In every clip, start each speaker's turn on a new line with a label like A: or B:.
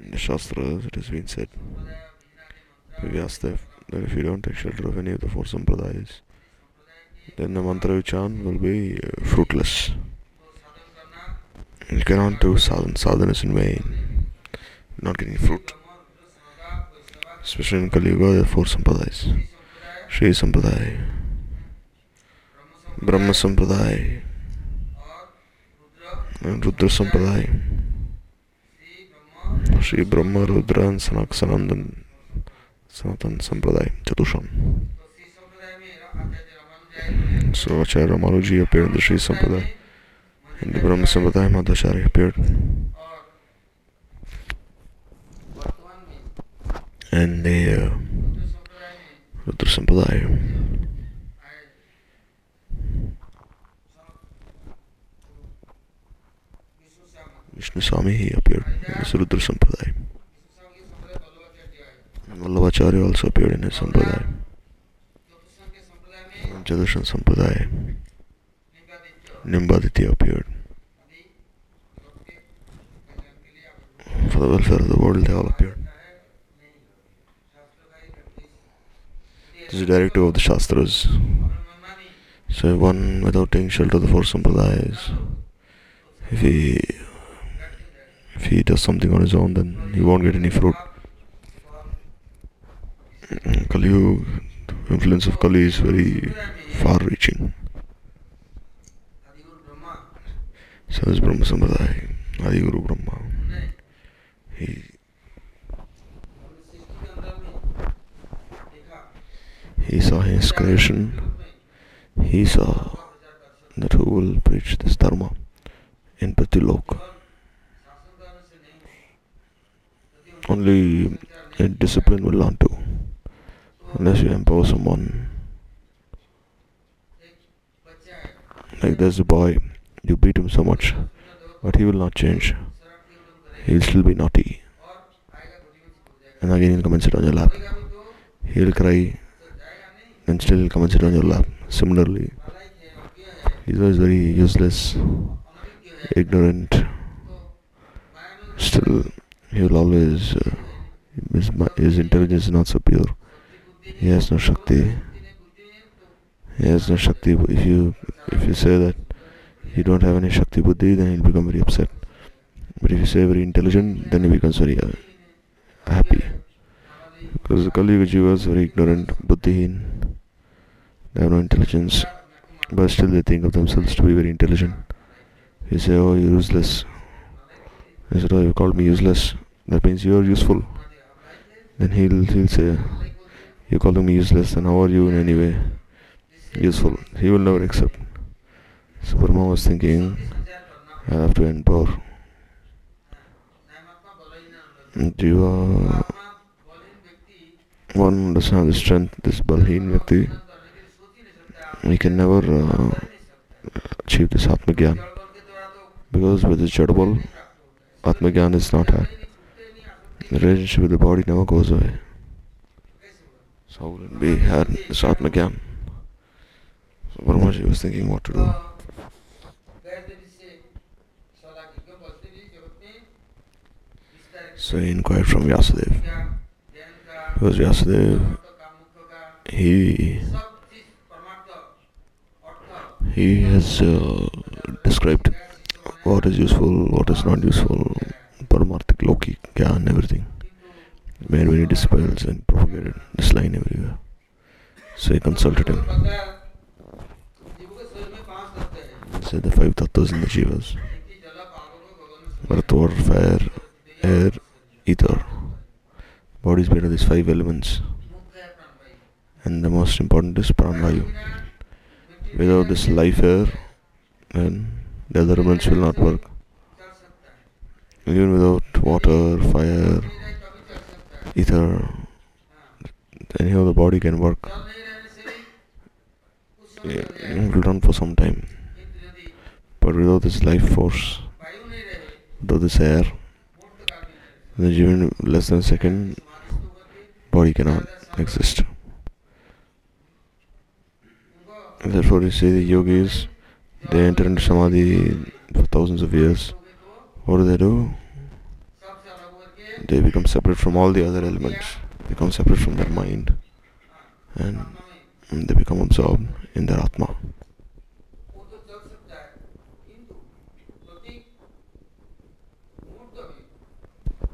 A: In the Shastras, it has been said that if you don't take shelter of any of the four sampradayas, then the mantra you chant will be uh, fruitless. You cannot do sadhana, sadhana is in vain, not getting fruit. Especially in Kali Yuga, there are four sampradayas. Sri Sampradaya, Brahma Sampradaya, and Rudra Sampradaya. Sri Brahma, Rudra and Sanak Sanandan Sanatan Sampradaya, Chatusham. So Acharya Ramanuji appeared in the Sri Sampradaya. In the Brahma Sampradaya, Madhvacharya appeared. And the uh, Rudra Sampradaya. Vishnu Swami he appeared in this Rudra Sampradaya. Vallabhacharya also appeared in his Sampradaya. Jadashan Sampradaya. Nimbaditya appeared. For the welfare of the world, they all appeared. This is the directive of the Shastras. So one without taking shelter of the four sampradayas, if he if he does something on his own, then he won't get any fruit. Kali, the influence of Kali is very far-reaching. So this Brahma Sampradaya, Adi Guru Brahma, he he saw his creation, he saw that who will preach this dharma in Pratilok. Only discipline will not do unless you empower someone. Like there's a boy, you beat him so much, but he will not change. He'll still be naughty. And again he'll come and sit on your lap. He'll cry and still he'll come and sit on your lap. Similarly, he's always very useless, ignorant. Still, he will always, uh, his, his intelligence is not so pure. He has no Shakti. He has no Shakti. If you if you say that you don't have any Shakti Buddhi, then he'll become very upset. But if you say very intelligent, then he becomes very uh, happy. Because the Kali Yuga Jiva very ignorant, Buddhihin. They have no intelligence, but still they think of themselves to be very intelligent. You say, oh, you're useless. He said, oh, you called me useless. That means you're useful. Then he'll, he'll say, you're calling me useless, and how are you in any way useful? He will never accept. So Brahma was thinking, I have to empower Jiva. One doesn't have the strength, this Balhin Vyakti. He can never uh, achieve this Atma Gyan. Because with his Jadabal, Atma Gyan is not had. The relationship with the body never goes away. So how it be had this Atma Gyan? So Brahmaji was thinking what to do. So he inquired from Vyasadeva. Because Vyasadeva, he he has uh, described what is useful, what is not useful, Paramarthik, Loki, Gyan, everything. Made many disciples and propagated this line everywhere. So he consulted him. Said the five tattvas in the jivas. Earth, water, fire, air, ether. Body is made of these five elements. And the most important is pranvayu. Without this life air, then the other elements will not work. Even without water, fire, ether, anyhow the body can work. It will run for some time. But without this life force, without this air, then even less than a second, body cannot exist. Therefore, you see the yogis, they enter into Samadhi for thousands of years. What do they do? They become separate from all the other elements, become separate from their mind, and mm, they become absorbed in their Atma.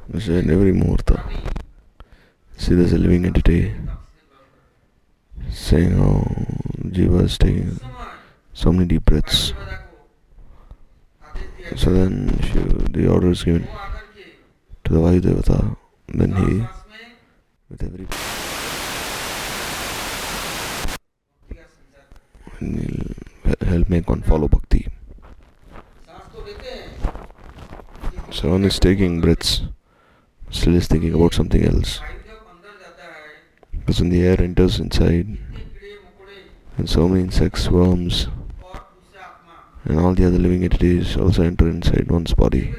A: This is in every murta. See, there's a living entity saying, Oh, Jiva is taking so many deep breaths. So then she, the order is given to the Vayu Devata then he with every he'll help make one follow bhakti. So one is taking breaths still is thinking about something else. Because when the air enters inside and so many insects worms and all the other living entities also enter inside one's body.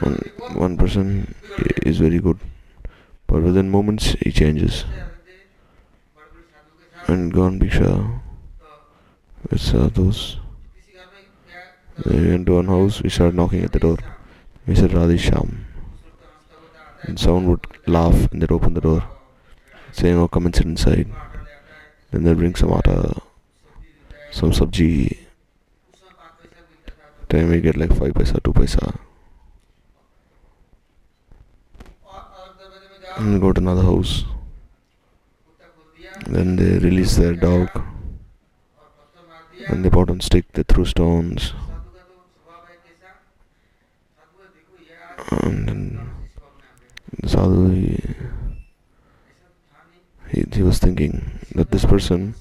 A: One, one person is very good, but within moments he changes. And Gaon Bhiksha with
B: uh, sadhus,
A: they went to one house, we started knocking at the door. We said Radheshyam. And someone would laugh and they'd open the door, saying, Oh, come and sit inside. Then they'd bring some atta, some sabji, then we get like 5 paisa, 2 paisa. And go to another house. Then they release their dog. And they bought on stick, they threw stones. And then sadhu, he, he, he was thinking that this person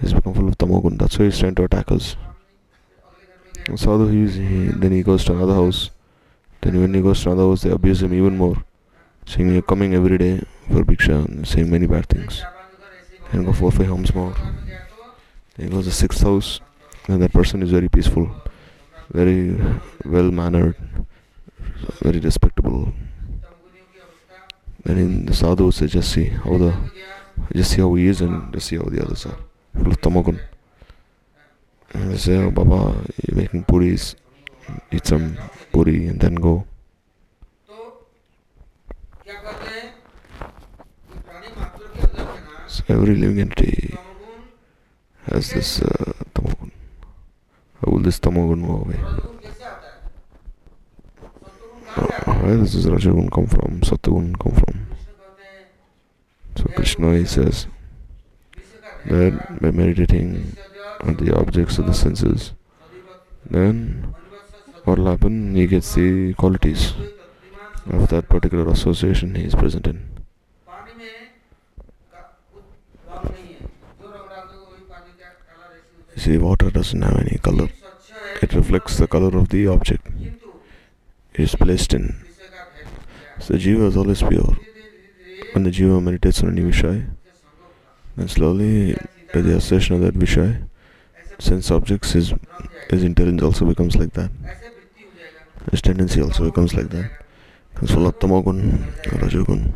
A: has become full of tamogun. That's why he's trying to attack us. Sadhu, he, he, then he goes to another house. Then when he goes to another house, they abuse him even more. Saying you're coming every day for bhiksha and saying many bad things. And go four, five homes more. Then he goes to the sixth house, and that person is very peaceful, very well mannered, very respectable. Then in the sadhu says, just see how the, just see how he is, and just see how the others are. Full of tamagun so oh, Baba, you're making puris, eat some puri and then go. So every living entity has this uh, tamogun. How will this tamogun go away?
B: Uh,
A: where does this rajagun come from? Satagun come from? So Krishna he says that by meditating the objects of the senses. Then what will happen? He gets the qualities of that particular association he is present in. You see water doesn't have any color. It reflects the color of the object it is placed in. So jiva is always pure. When the jiva meditates on any vishaya then slowly with the association of that vishaya since objects
B: is
A: his intelligence also becomes like that. His tendency also becomes like that. Because full of tamogun
B: rajogun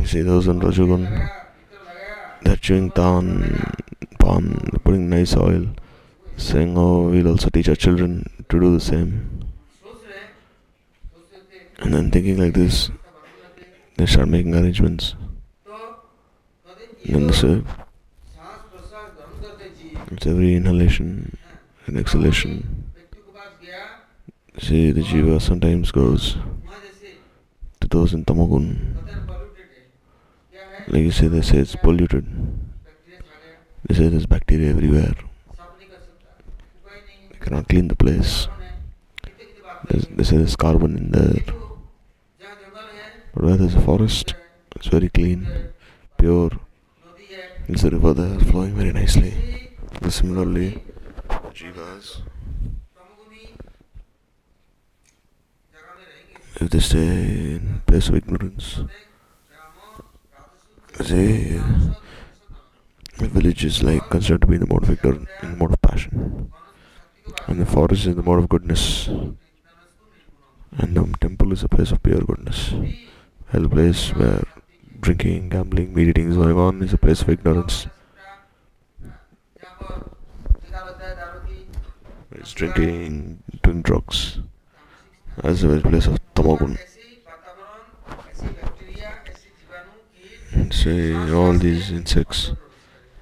A: you see those in
B: rajogun
A: they're chewing down palm putting nice oil. Saying oh we'll also teach our children to do the same. And then thinking like this they start making arrangements.
B: Namaste.
A: With every inhalation and exhalation, see the jiva sometimes goes to those in
B: tamagun.
A: Like you say, they say it's polluted. They say there's bacteria everywhere. They cannot clean the place. There's, they say there's carbon in there. But where there's a forest, it's very clean, pure. Instead river other flowing very nicely. Similarly,
B: the jivas,
A: if they stay in place of ignorance, the village is like considered to be in the mode of ignorance, in the mode of passion, and the forest is in the mode of goodness, and the temple is a place of pure goodness, a place where drinking, gambling, meat eating is going on. It's a place of ignorance. It's drinking, doing drugs. As a place of tamagun. Say all these insects,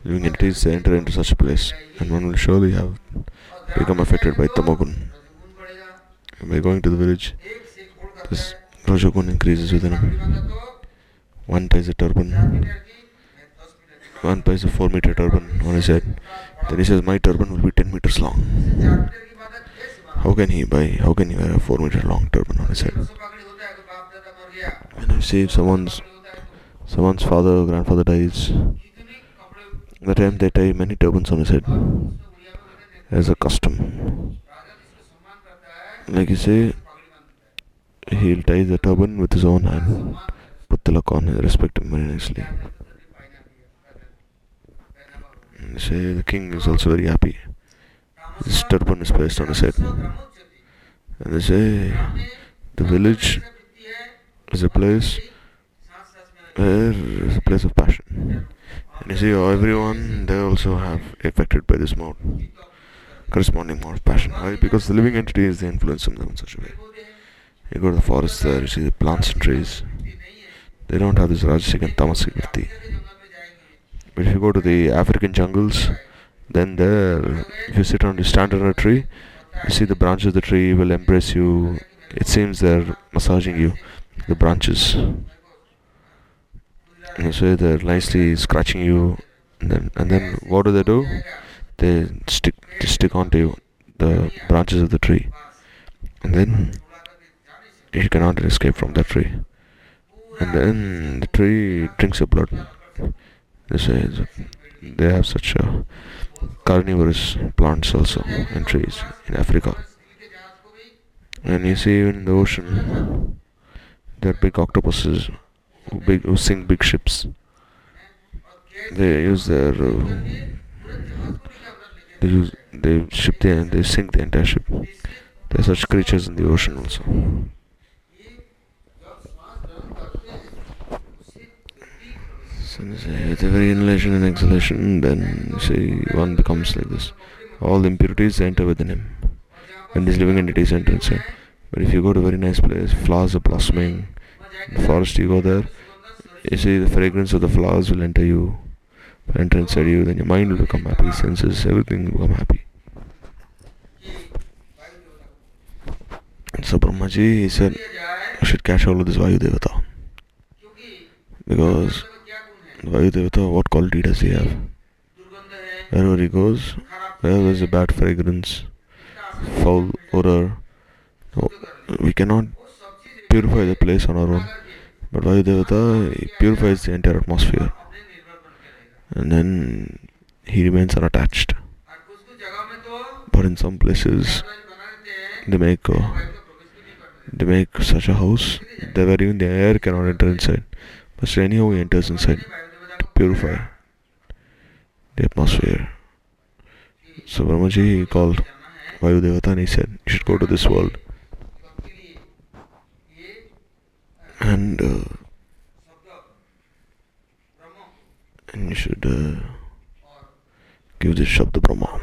A: living entities, they enter into such a place, and one will surely have become affected by tamagun. By going to the village, this Rajagun increases within him one ties a turban. One ties a 4 meter turban on his head then he says my turban will be 10 meters long. How can he buy how can he wear a 4 meter long turban on his head and you see someone's someone's father or grandfather dies the time they tie many turbans on his head as a custom. Like you say he'll tie the turban with his own hand put the lock on his respect say the king is also very happy. The turban is placed on his head. And they say the village is a place where is a place of passion. And you see everyone they also have affected by this mode. Corresponding mode of passion. Why? Because the living entity is the influence of them in such a way. You go to the forest there, you see the plants and trees. They don't have this rajasic and tamasic vritti. But if you go to the African jungles, then there, if you sit on, you stand on a tree, you see the branches of the tree will embrace you. It seems they're massaging you, the branches. And say they're nicely scratching you, and then and then what do they do? They stick they stick onto you, the branches of the tree, and then you cannot escape from that tree. And then the tree drinks your blood. They say they have such carnivorous plants also and trees in Africa. And you see even in the ocean, there are big octopuses who, big, who sink big ships. They use their uh, they use they ship the they sink the entire ship. There are such creatures in the ocean also. So they say with every inhalation and exhalation, then see one becomes like this. All impurities enter within him. and these living entities enter inside. But if you go to a very nice place, flowers are blossoming, forest you go there, you see the fragrance of the flowers will enter you, enter inside you, then your mind will become happy, senses, everything will become happy. So Brahmaji, he said, should catch hold of this Vayu Devata. Because Vayu Devata, what quality does he have? Wherever he goes, there's a bad fragrance, foul odor, we cannot purify the place on our own. But Vayu Devata purifies the entire atmosphere and then he remains unattached. But in some places, they make uh, they make such a house that even the air cannot enter inside. But anyhow he enters inside purify the atmosphere. So Brahmaji called Vayu Devata and he said, You should go to this world and uh, and you should uh, give this Shabda Brahma.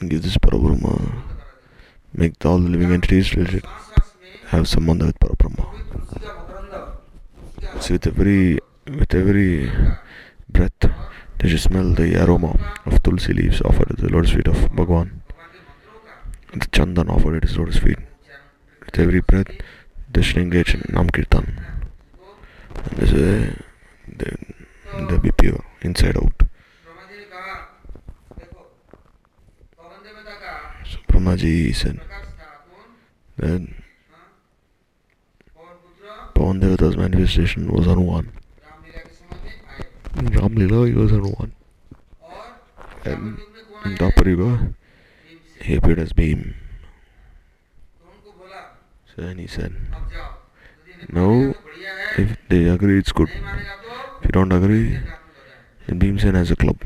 A: Give this Parabrahma. Make all the living entities related have sambandha with Parabrahma. So with every with every breath, they should smell the aroma of tulsi leaves offered at the lotus feet of Bhagwan. The chandan offered at his lotus feet. With every breath, they should engage in Nam Kirtan. And this way, they, they'll be pure inside out. So Brahmaji said that Pawan Devata's manifestation was Hanuman. In Ram Leela, he was Hanuman. And in Dwapar Yuga, he appeared as Bhim. So then he said, No, if they agree, it's good. If you don't agree, then Bhimsen has a club.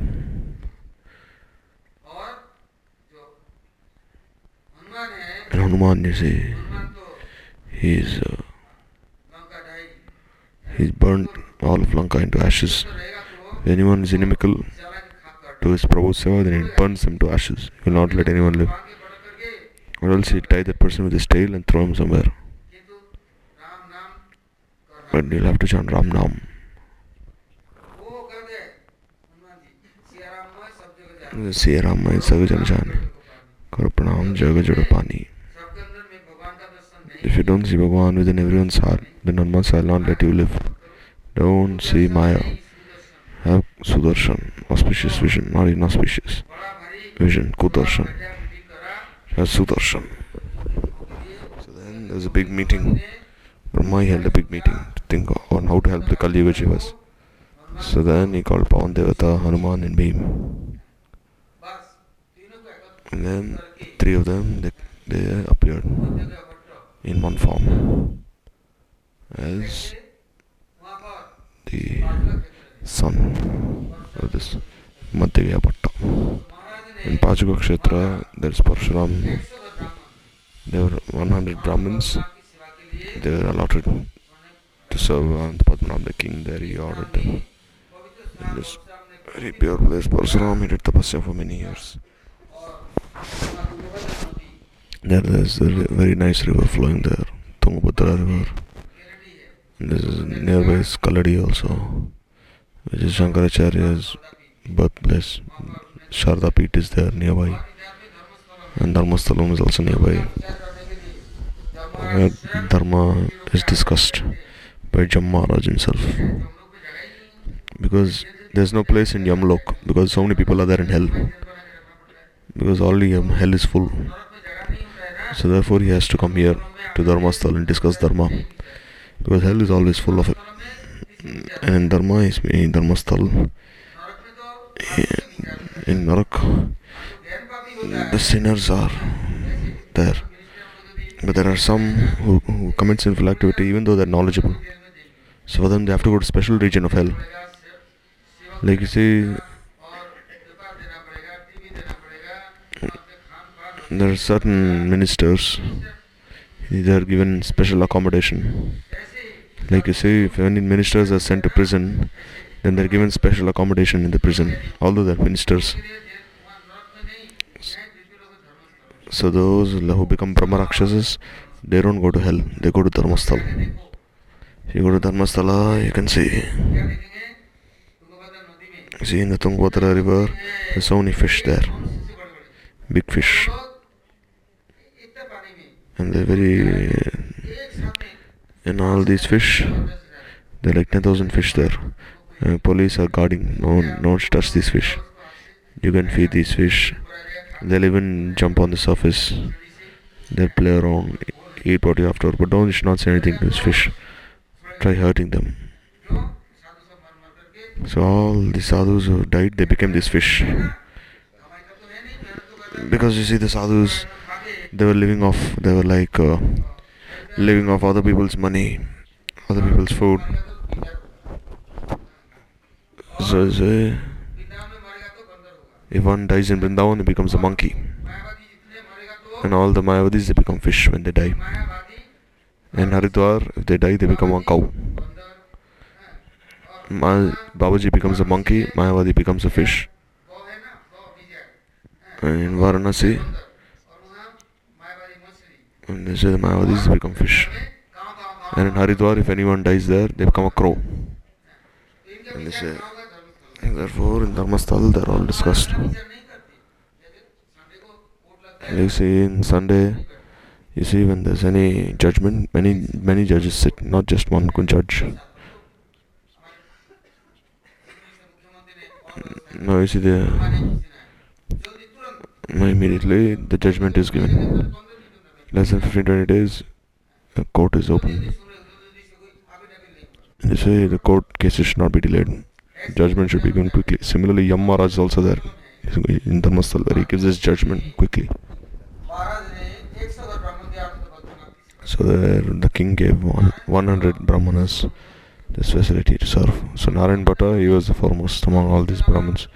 A: And Hanuman, you see, he's uh, he burned all of Lanka into ashes. If anyone is inimical to his Prabhu Seva, then he burns him to ashes. He will not let anyone live. Or else he'll tie that person with his tail and throw him somewhere. But you'll have to chant Ram Nam. See Ram, Sagajan Jani. Karpanam Jaga if you don't see Bhagavan within everyone's heart, then Hanuman shall not let you live. Don't see Maya. Have Sudarshan, auspicious vision, not inauspicious vision, Kudarshan. Have Sudarshan. So then there was a big meeting. Brahma held a big meeting to think on how to help the Kali Vajivas. So then he called Pawan Devata, Hanuman, and Bhim. And then three of them they, they appeared in one form as the son of this Madhya Bhatta. In Pajaka Kshetra,
B: there is Parshuram.
A: There were 100 Brahmins. They were allotted to serve on the Padmanabh the king. There he ordered them.
B: In
A: this very pure place, Parshuram, he did tapasya for many years there is a very nice river flowing there. Tungabhadra river. This is nearby is Kaladi also which is Shankaracharya's birthplace. Sharda Peet is there nearby. And Dharmasthalam is also nearby where Dharma is discussed by Jammaraj himself. Because there's no place in Yamlok because so many people are there in hell. Because only hell is full. So therefore he has to come here to Dharmasthal and discuss Dharma. Because hell is always full of it. And Dharma is in Dharmasthal, in Narak, the sinners are there. But there are some who, who commit sinful activity even though they're knowledgeable. So for them they have to go to special region of hell. Like you see, there are certain ministers, they are given special accommodation. Like you see, if any ministers are sent to prison, then they're given special accommodation in the prison, although they're ministers. So those who become Brahmarakshasas, they don't go to hell, they go to Dharmasthala. If you go to Dharmasthala, you can see. See in the Tungabhadra river, there's so many fish there, big fish, and they're very. In all these fish, there are like 10,000 fish there. Uh, police are guarding, no one, no one touch these fish. You can feed these fish. They'll even jump on the surface. They'll play around, eat what you to, but don't you should not say anything to these fish. Try hurting them. So all the sadhus who died, they became these fish. Because you see, the sadhus, they were living off, they were like uh, living off other people's money, other people's food. So, if one dies in Vrindavan, he becomes a monkey. And all the Mayavadis, they become fish when they die. And Haridwar, if they die, they become a cow. Ma- Babaji becomes a monkey, Mayavadi becomes a fish. And in Varanasi, and they say the Mayavadis become fish. And in Haridwar, if anyone dies there, they become a crow. And they say, therefore, in Dharmasthal, they're all discussed. You see, in Sunday, you see, when there's any judgment, many many judges sit, not just one good judge. No, you see, the immediately the judgment is given. Less than 15 20 days, the court is open. They say the court cases should not be delayed. Judgment should be given quickly. Similarly, Yam Maharaj is also there in Dharmasthal where he gives his judgment quickly. So the king gave one, 100 brahmanas this facility to serve. So Narayan Bhatta, he was the foremost among all these brahmins.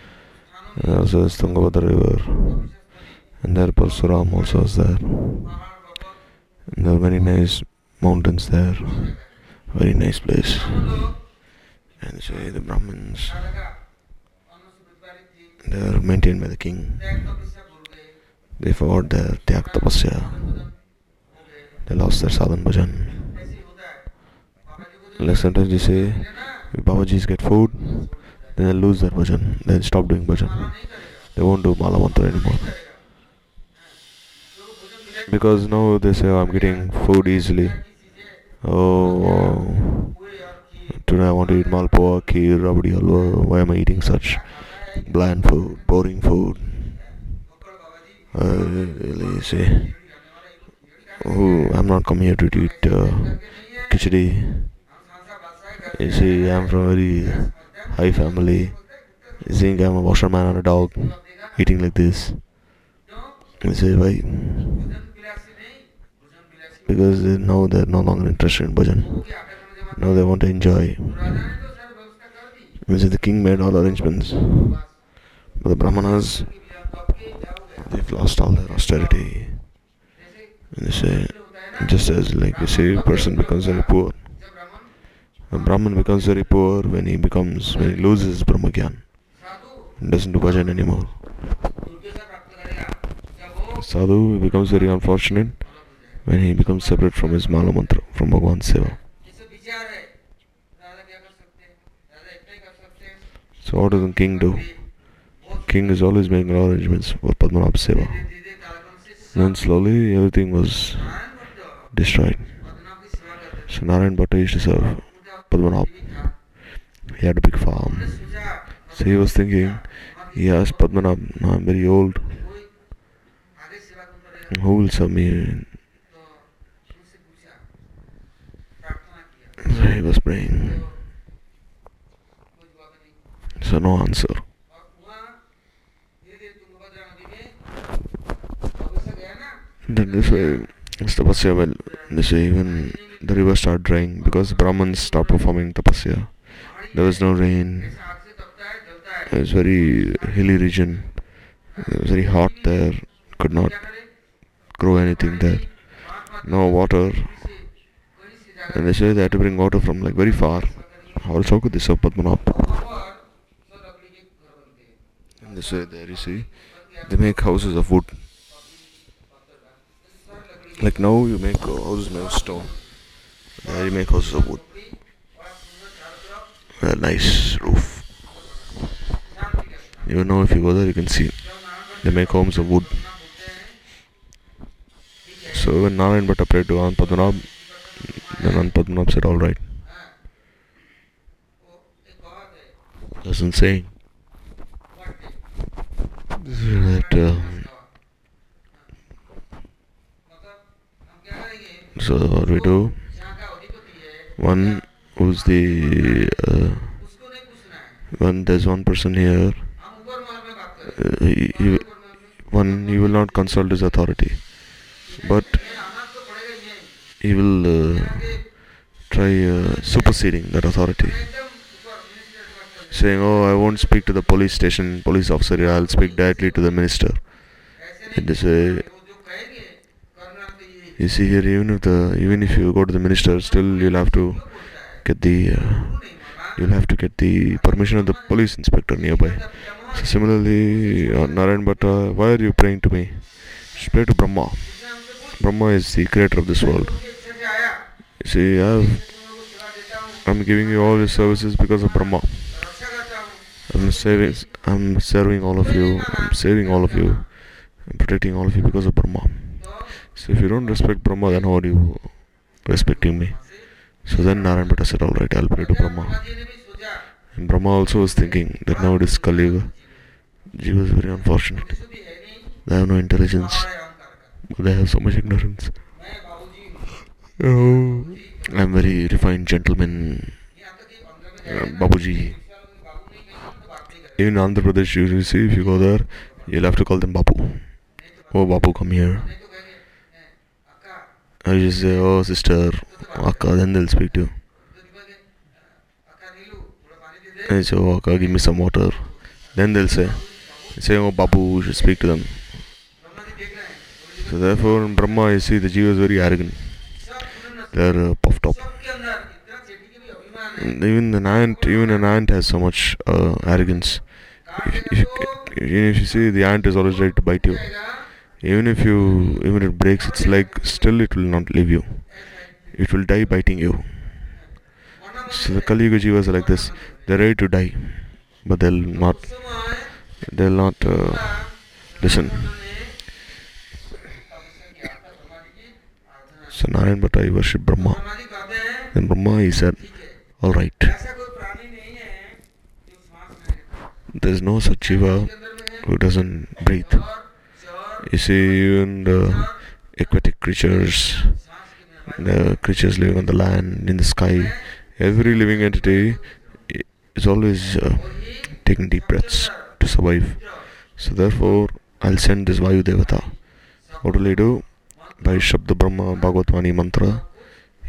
A: Also there's Tungabhadra river. And there Parsuram also was there there are very nice mountains there. Very nice place. And so the brahmins they are maintained by the king. They forgot their tyak tapasya. They lost their sadhan bhajan. Like sometimes they say if babajis get food then they lose their bhajan. They stop doing bhajan. They won't do mala mantra anymore because now they say I'm getting food easily. Oh today I want to eat malpoa, kheer, rabdi halwa. Why am I eating such bland food, boring food? I really say oh, I'm not coming here to eat uh, khichdi. You see I'm from a very high family. You think I'm a washerman and a dog eating like this. You say why? because they know they're no longer interested in bhajan. Now they want to enjoy. Which the king made all arrangements. But the Brahmanas, they've lost all their austerity. And they say, just as like you see, person becomes very poor. A Brahman becomes very poor when he becomes, when he loses Brahmagyan. Doesn't do bhajan anymore. Sadhu becomes very unfortunate when he becomes separate from his Mala Mantra, from Bhagwan Seva. So what does the king do? King is always making arrangements for Padmanabh Seva. Then slowly everything was destroyed. So Narayan Bhatta used to serve Padmanabh. He had a big farm. So he was thinking, he asked Padmanabh, I'm very old. Who will serve me Zaheeb was praying, So no answer. Then this way, tapasya. Well, this way even the river start drying because Brahmins stop performing tapasya. There was no rain. It was very hilly region. It was very hot there. Could not grow anything there. No water and they say they had to bring water from like very far. Also, this is Padmanabh. And they say there you see, they make houses of wood. Like now you make houses made of stone. There you make houses of wood. A nice roof. You know if you go there you can see. They make homes of wood. So when Narayan Bhatta prayed to Anand Anand Padmanabh said, all right.
B: That's insane.
A: That, uh, so what we do? One who's the uh, one. There's one person here. Uh, he, he, one he will not consult his authority, but he will uh, try uh, superseding that authority saying, Oh, I won't speak to the police station, police officer, I'll speak directly to the minister.
B: It is a
A: you see here, even if the even if you go to the minister, still you'll have to get the uh, you'll have to get the permission of the police inspector nearby. So similarly, uh, Narayan Bhatta, why are you praying to me? Pray to Brahma. Brahma is the creator of this world. See, I've, I'm giving you all these services because of Brahma. I'm saving, I'm serving all of you. I'm saving all of you. I'm protecting all of you because of Brahma. So if you don't respect Brahma, then how are you respecting me? Eh? So then Narayan Bhatta said, alright, I'll pray to Brahma. And Brahma also was thinking that now it is Kali Yuga. Jiva is very unfortunate. They have no intelligence, they have so much ignorance. Oh, I'm very refined gentleman, uh, Babuji. Even Andhra Pradesh, you see, if you go there, you'll have to call them Babu. Oh, Babu, come here. I just say, oh, sister, Akka, then they'll speak to you. I say, oh, Akka, give me some water. Then they'll say, say, oh, Babu, you should speak to them. So therefore, in Brahma, you see, the Jiva is very arrogant they're uh, puffed up. Even the ant, even an ant has so much uh, arrogance. If, if, even if you see the ant is always ready to bite you. Even if you even if it breaks its leg still it will not leave you. It will die biting you. So the kali yuga jivas are like this. They're ready to die but they'll not they'll not uh, listen. So Narayan but I worship Brahma. Then Brahma he said, Alright.
B: There
A: is no such
B: Shiva
A: who doesn't breathe. You see, even the aquatic creatures, the creatures living on the land, in the sky, every living entity is always uh, taking deep breaths to survive. So therefore, I'll send this Vayu Devata. What will he do? by Shabda Brahma Bhagavatwani mantra,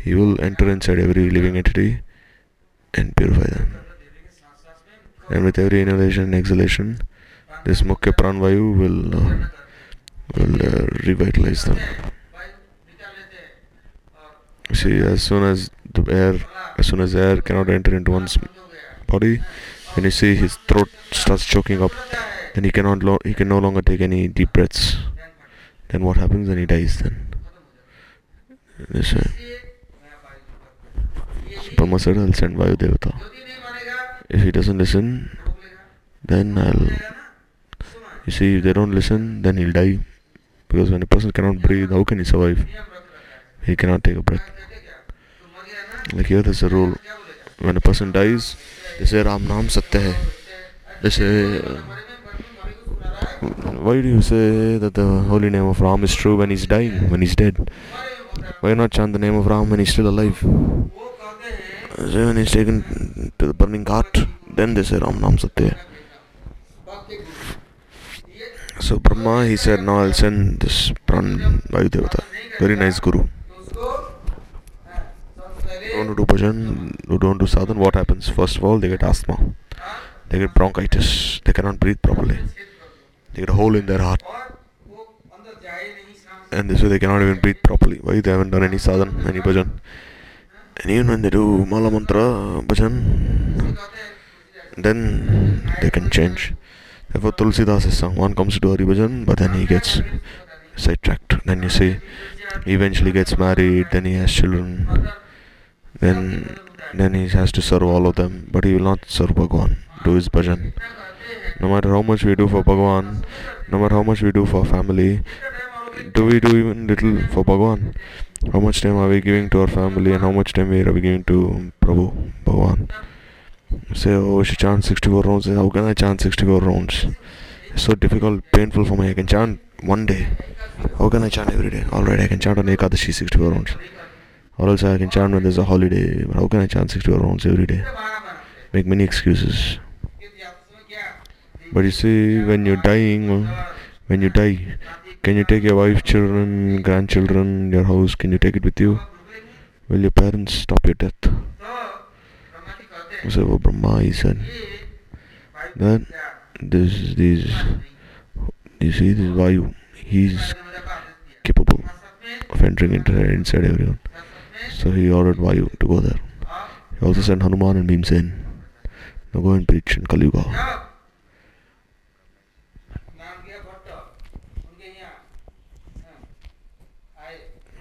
A: he will enter inside every living entity and purify them. And with every inhalation and exhalation, this Mukhya Pranvayu will, uh, will uh, revitalize them. See, as soon as the air, as soon as air cannot enter into one's body, and you see his throat starts choking up, then he cannot, lo- he can no longer take any deep breaths.
B: ध्यान फट
A: Then what happens? Then he dies. Then.
B: खत्म हो जाता
A: This, uh,
B: है इसलिए मैं वायु को ये
A: so Brahma said, I'll send Vayu Devata.
B: यदि नहीं मानेगा
A: If he doesn't listen,
B: रोक लेगा
A: then I'll.
B: लेगा ना सुना
A: You see, if they don't listen, then he'll die. Because when a person cannot breathe, how can he survive?
B: नियम रख रखा है
A: He cannot take a breath.
B: कहते क्या तू मर गया ना
A: Like here, there's a rule.
B: क्या बोलेगा
A: When a person dies, they say Ram Naam Satya hai. They say, uh, Why do you say that the holy name of Ram is true when he's dying, when he's dead? Why not chant the name of Ram when he's still alive? So when he's taken to the burning cart, then they say Ram Nam Satya. So Brahma, he said, now I'll send this Pran Vayudevata. Very nice Guru. Don't do bhajan, don't do sadhan, what happens? First of all, they get asthma. They get bronchitis. They cannot breathe properly. They get a hole in their heart. And this way they cannot even breathe properly. Why they haven't done any sadhan, any bhajan. And even when they do mala mantra, bhajan, then they can change. Therefore, Tulsidas is sung. One comes to Hari Bhajan, but then he gets sidetracked. Then you see, he eventually gets married, then he has children, then then he has to serve all of them, but he will not serve Bhagwan, do his bhajan. No matter how much we do for Bhagwan, no matter how much we do for family, do we do even little for Bhagwan? How much time are we giving to our family and how much time we are we giving to Prabhu, Bhagwan? Say, oh, we should chant 64 rounds. How can I chant 64 rounds? It's so difficult, painful for me. I can chant one day. How can I chant every day? Alright, I can chant on Ekadashi 64 rounds. Or else I can chant when there's a holiday. But how can I chant 64 rounds every day? Make many excuses. But you see, when you're dying, uh, when you die, can you take your wife, children, grandchildren, your house? Can you take it with you? Will your parents stop your death? So oh, Brahma, said, that this, these, you see, this Vayu, he's capable of entering into, inside everyone. So he ordered Vayu to go there. He also sent Hanuman and Bhimsen. Now go and preach in Kali Yuga.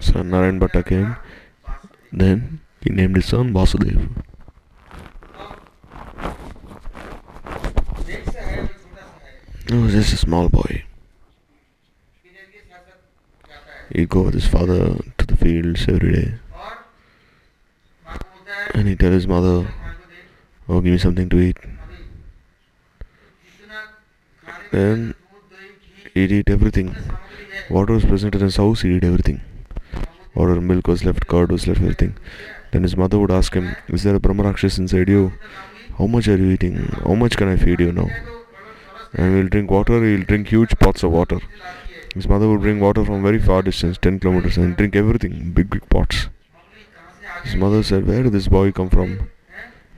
A: So Narayan Bhatta came. Then he named his son Vasudev. He was just a small boy. He'd go with his father to the fields every day. And he'd tell his mother, Oh, give me something to eat. Then he'd eat everything. Water was present in his house, he'd eat everything. Water, milk was left, curd was left, everything. Then his mother would ask him, Is there a Brahmarakshas inside you? How much are you eating? How much can I feed you now? And he'll drink water, he'll drink huge pots of water. His mother would bring water from very far distance, 10 kilometers, and drink everything, big, big pots. His mother said, Where did this boy come from?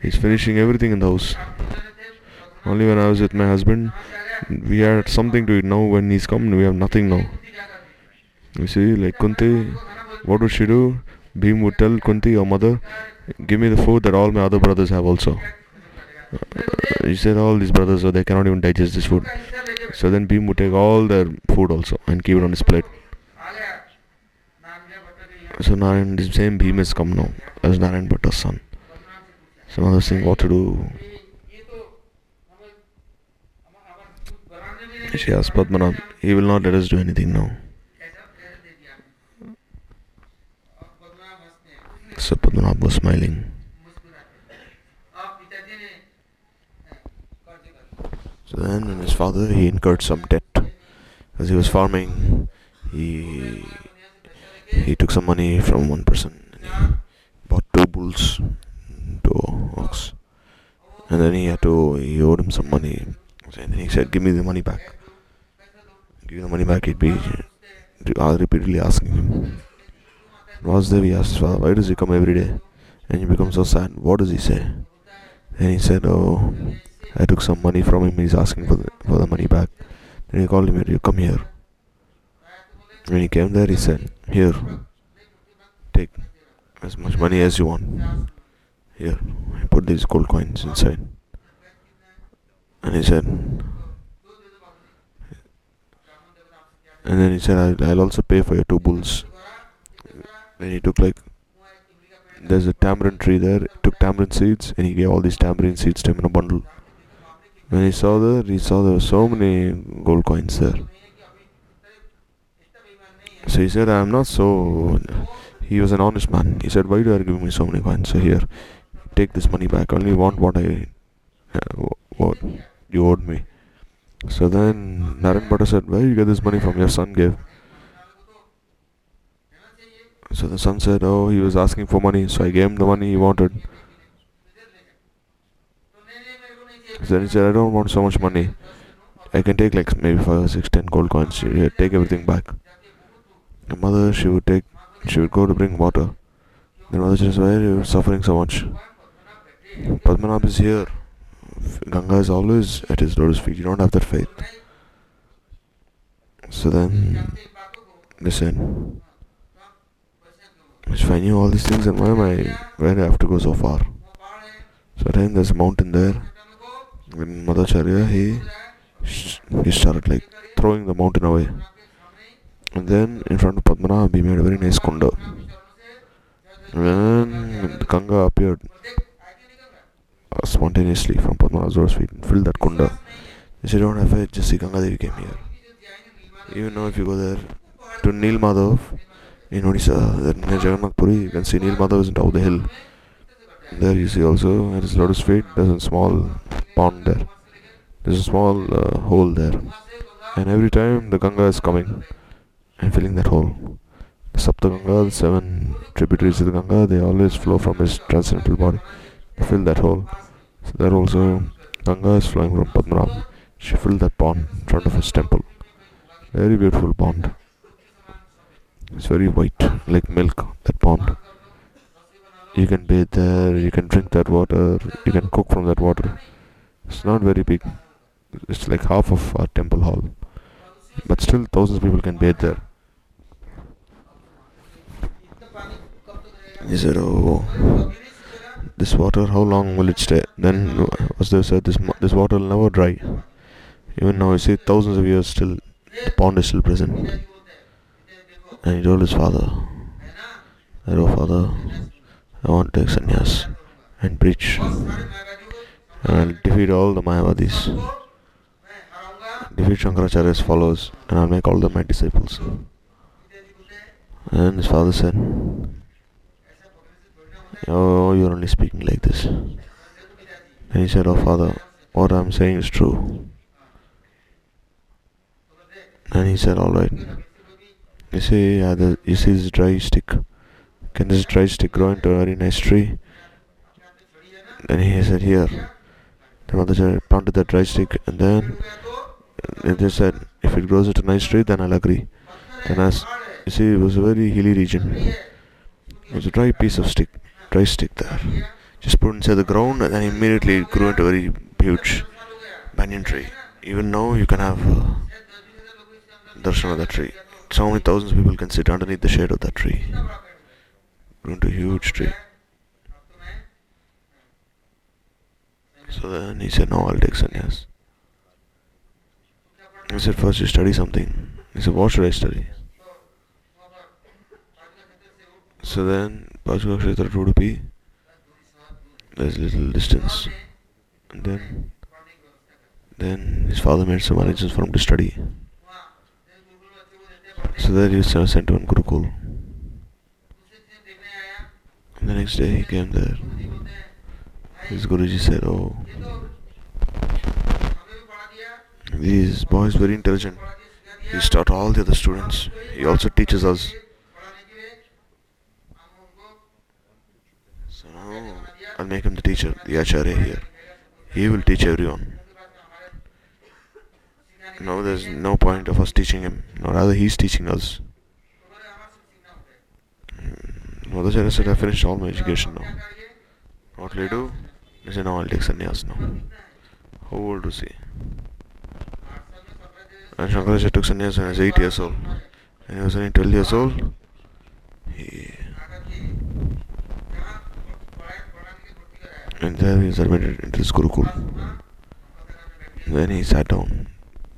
A: He's finishing everything in the house. Only when I was with my husband, we had something to eat. Now, when he's come, we have nothing now. You see, like Kunti, what would she do? Bhim would tell Kunti, your mother, give me the food that all my other brothers have also. Uh, he said, all these brothers, so they cannot even digest this food. So then Bhim would take all their food also and keep it on his plate. So Narayan, the same Bhim has come now as Narayan Bhatta's son. So now they're saying what to do. She asked Padmanabh, he will not let us do anything now. So Padmanabh smiling. So then his father he incurred some debt. As he was farming, he he took some money from one person he bought two bulls, two ox. And then he had to he owed him some money. And then he said, Give me the money back. Give me the money back, he'd be repeatedly asking him. Vasudev he asked why does he come every day? And he becomes so sad. What does he say? And he said oh I took some money from him. He's asking for the, for the money back. Then he called him you come here. When he came there he said here take as much money as you want. Here I put these gold coins inside. And he said and then he said I'll, I'll also pay for your two bulls then he took like there's a tamarind tree there he took tamarind seeds and he gave all these tamarind seeds to him in a bundle. When he saw there he saw there were so many gold coins there. So he said i'm not so he was an honest man. He said why do you give me so many coins? So here take this money back. Only want what i uh, what you owed me. So then Naren Bhatta said where you get this money from your son gave so the son said oh he was asking for money so i gave him the money he wanted. So then he said i don't want so much money. I can take like maybe five six ten gold coins. Take everything back. The mother she would take she would go to bring water. The mother says why are you suffering so much? Padmanabh is here. Ganga is always at his lotus feet. You don't have that faith. So then they said if I knew all these things then why am I why do I have to go so far. So then there's a mountain there. When Madhvacharya he he started like throwing the mountain away. And then in front of Padmanabh he made a very nice kunda and then Ganga appeared uh, spontaneously from Padmanabh's lotus feet and filled that kunda he said don't have faith just see Ganga Devi came here? Even now if you go there to Neel Madhav in Odisha, there near Jagannath Puri, you can see Neel Madhav is on top of the hill. There you see also at his lotus feet, there's a small pond there. There's a small uh, hole there. And every time the Ganga is coming and filling that hole. The Sapta Ganga, the seven tributaries of the Ganga, they always flow from his transcendental body to fill that hole. So there also Ganga is flowing from Padmanabh. She filled that pond in front of his temple. Very beautiful pond. It's very white, like milk, that pond. You can bathe there, you can drink that water, you can cook from that water. It's not very big. It's like half of our temple hall. But still thousands of people can bathe there. He said, Oh, this water, how long will it stay? Then Vasudeva said, this, this water will never dry. Even now, you see, thousands of years still, the pond is still present. And he told his father, oh father, I want to take sannyas and preach. And I'll defeat all the Mayavadis, defeat Shankaracharya's followers, and I'll make all them my disciples. And his father said, Oh, you're only speaking like this. And he said, Oh father, what I'm saying is true. And he said, Alright. You see, uh, the, you see this dry stick? Can this dry stick grow into a very nice tree? And he said, Here. The mother said, planted that dry stick, and then and they said, If it grows into a nice tree, then I'll agree. Then as you see, it was a very hilly region. It was a dry piece of stick, dry stick there. Just put inside the ground, and then immediately it grew into a very huge banyan tree. Even now, you can have uh, darshan of that tree. So many thousands of people can sit underneath the shade of that tree. Into a huge tree. So then he said, No, I'll take sannyas. I said, First you study something. He said, What should I study? So then, Pajaka Kshetra to Udupi, there's a little distance. And then, then his father made some arrangements for him to study. So there he was sent to one Gurukul. And the next day he came there. His Guruji said, Oh, these boys very intelligent. He's taught all the other students. He also teaches us. So now I'll make him the teacher, the Acharya here. He will teach everyone. Now there's no point of us teaching him. No, rather he's teaching us. Madhvacharya said, I finished all my education now. What will I do? He said, now I'll take sannyas now. How old was he? And Shankaracharya took sannyas when he was 8 years old. And he was only 12 years old. He, and there he was admitted into this Gurukul. Then he sat down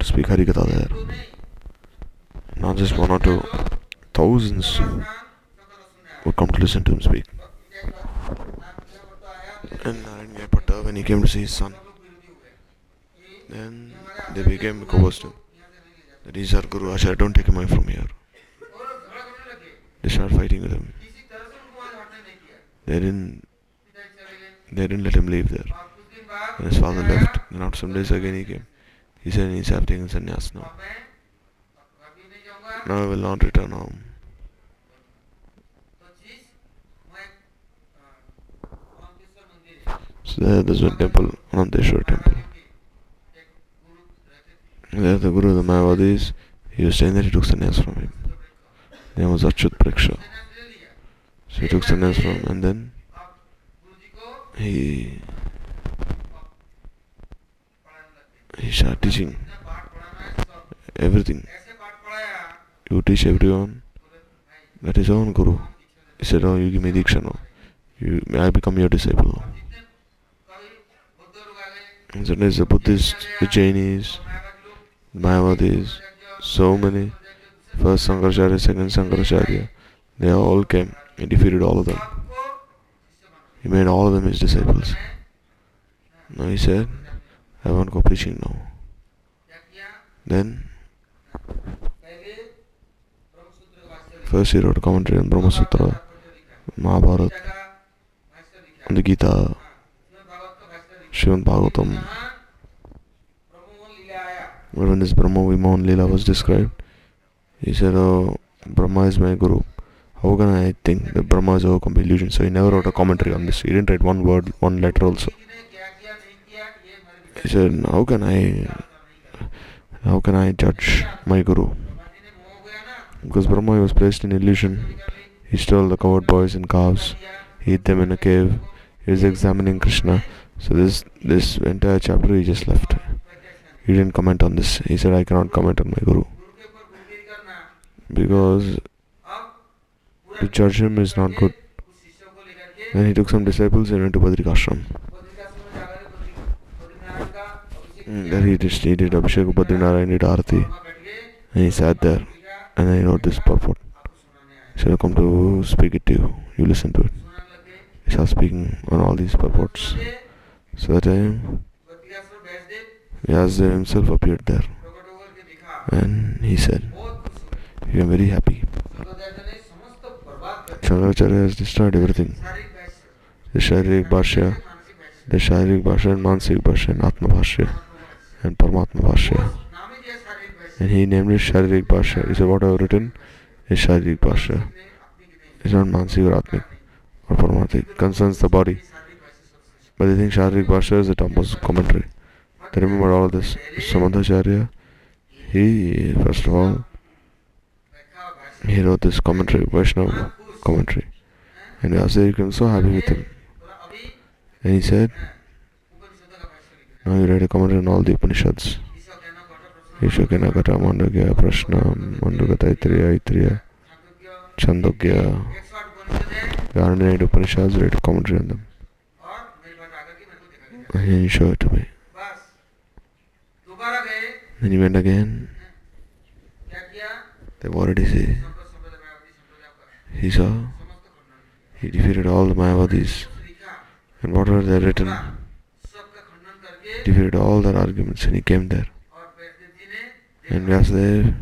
A: to speak Harikatha there. Not just one or two, thousands would come to listen to him speak. And Narayan when he came to see his son, then they became to him. That our Guru, Acharya, don't take him away from here. They started fighting with him. They didn't, they didn't let him leave there. and his father left, then after some days again he came. He said he's taken sannyas now. Now I will not return home. So there's one temple, Ananteshwar temple. There the Guru the Mayavadis, he was saying that he took sannyas from him. His name was Achyut Preksha. So he took sannyas from and then he he started teaching everything. Would teach everyone that his own Guru. He said, Oh, you give me Diksha now. You, I become your disciple now. And so there's the Buddhists, the Jainis, Mayavadis, so many. First Sankaracharya, second Sankaracharya. They all came. He defeated all of them. He made all of them his disciples. Now he said, I want to go preaching now. Then, first he wrote commentary on Brahma Sutra, Mahabharata, on the Gita, Srimad Bhagavatam. When this Brahma Vimohan Lila was described, he said, Oh, Brahma is my Guru. How can I think that Brahma is overcome by illusion? So he never wrote a commentary on this. He didn't write one word, one letter also. He said, How can I how can I judge my Guru? Because Brahma was placed in illusion. He stole the covered boys and calves, hid them in a cave, he was examining Krishna. So this this entire chapter he just left. He didn't comment on this. He said I cannot comment on my Guru. Because to judge him is not good. Then he took some disciples and went to Badrikashram. There he just did Abhishek Badrinarayan did Arati and he sat there and he wrote this purport. He said, I come to speak it to you. You listen to it. He started speaking on all these purports. So that time Vyasdev himself appeared there and he said, You are very happy. Shankaracharya has destroyed everything. The Sharirik Bhashya, the Sharirik Bhashya and Mansik Bhashya and Atma Bhashya and Paramatma Bhashya. And he named it Sharirik Bhashya. He said, What I have written is Sharirik Bhashya. It's not Mansik or Atmic or Paramatik. It concerns the body. But they think Sharirik Bhashya is a Tamas commentary. They remember all this. Samadhacharya, he, first of all, he wrote this commentary, Vaishnava commentary. And Vyasadeva became so happy with him. And he said, now you read a comment on all the Upanishads. Ishoka Nagata, Mandagya, Prashna, Mandaga Taitriya, Itriya, Chandogya. The 108 Upanishads read a commentary on them. And he showed it to me. Then you went again. Then what did he see? He saw. He defeated all the Mayavadis. And what were they written? defeated all their arguments and he came there. And Vyasadeva,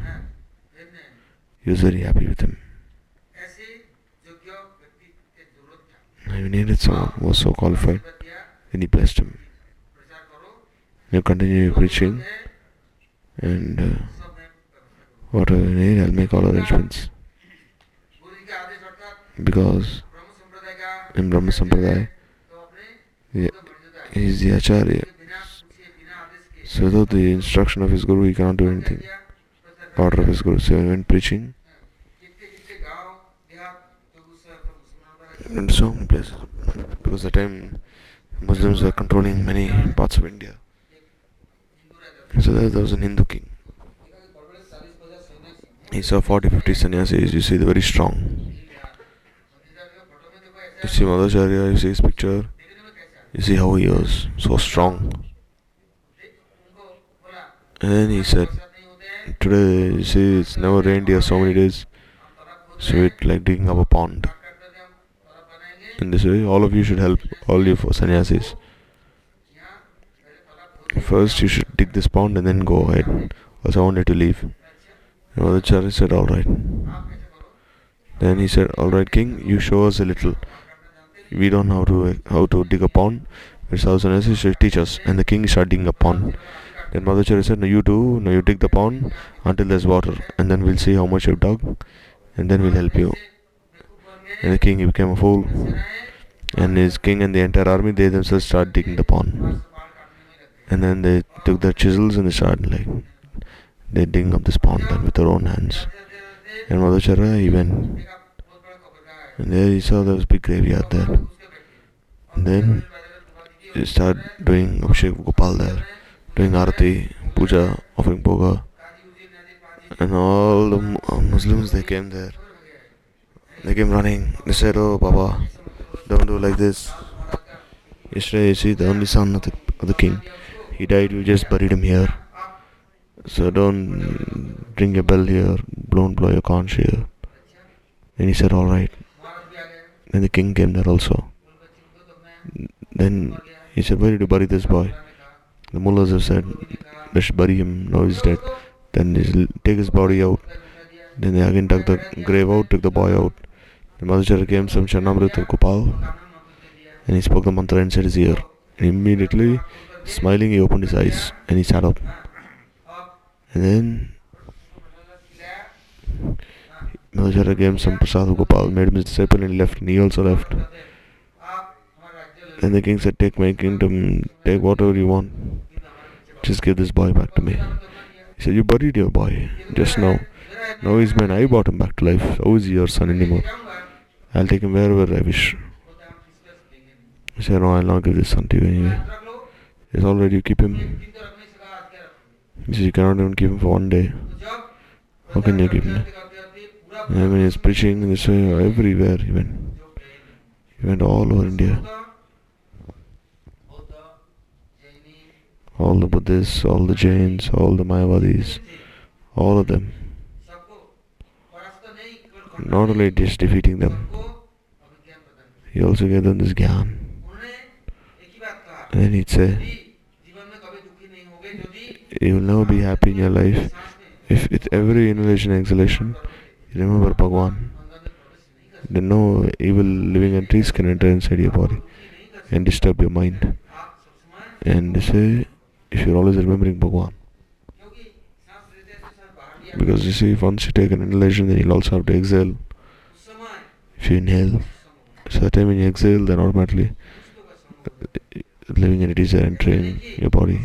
A: he was very happy with him. He needed someone who was so qualified and he blessed him. You continue preaching and uh, whatever you need, I'll make all arrangements. Because in Brahma Sampradaya, he is the Acharya. So without the instruction of his guru, he cannot do anything. Order of his guru. So when preaching, in so many places, because at the time Muslims were controlling many parts of India. So there, there was an Hindu king. He saw 40 50 sannyasis, you see, they're very strong. You see Madhvacharya, you see his picture, you see how he was so strong. And then he said, Today, see, it's never rained here so many days, so it like digging up a pond. In this way, all of you should help all you sannyasis. First, you should dig this pond and then go ahead, because I wanted to leave. And Madhvacharya said, Alright. Then he said, Alright, King, you show us a little. We don't know how to, how to dig a pond, but our sannyasis should teach us. And the king started digging a pond. Then Madhvacharya said, No, you do. No, you dig the pond until there's water, and then we'll see how much you've dug, and then we'll help you. And the king he became a fool. And his king and the entire army, they themselves started digging the pond. And then they took their chisels and they started like they digging up this pond then with their own hands. And Madhvacharya he went. And there he saw there was a big graveyard there. And then he started doing Abhishek Gopal there doing arati, puja, offering boga, and all the uh, Muslims they came there. They came running. They said, "Oh Baba, don't do like this. Yesterday, you see, the only son of the, of the king, he died. We just buried him here. So don't ring a bell here. Don't blow your conch here." And he said,
B: "All right."
A: Then the king came there also. Then he said, "Where did you bury this boy?" The mullahs have said, Let's bury him, now he's dead. Then they take his body out. Then they again dug the grave out, took the boy out. The Madhvacharya came some Charnamrita of Gopal and he spoke the mantra inside his ear. And immediately, smiling, he opened his eyes and he sat up. And then Madhvacharya gave him some prasad Gopal, made him his disciple and he left and he also left. Then the king said, Take my kingdom, take whatever you want. Just give this boy back to me. He said, You buried your boy just now. Now he's mine. I brought him back to life. How is he your son anymore? I'll take him wherever I wish. He said, No, I'll not give this son to you anyway. It's already you keep him. He said, You cannot even keep him for one day. How can you keep him? And when he was preaching in this way, everywhere he went. He went all over India. All the Buddhists, all the Jains, all the Mayavadis, all of them. Not only just defeating them, he also gave them this gyan. And he'd say, You will never be happy in your life if with every inhalation and exhalation you remember Bhagwan. Then no evil living entities can enter inside your body and disturb your mind. And they say, if you're always remembering Bhagwan. Because you see, once you take an inhalation, then you'll also have to exhale. If you inhale, so the time when you exhale, then automatically living entities are entering your body.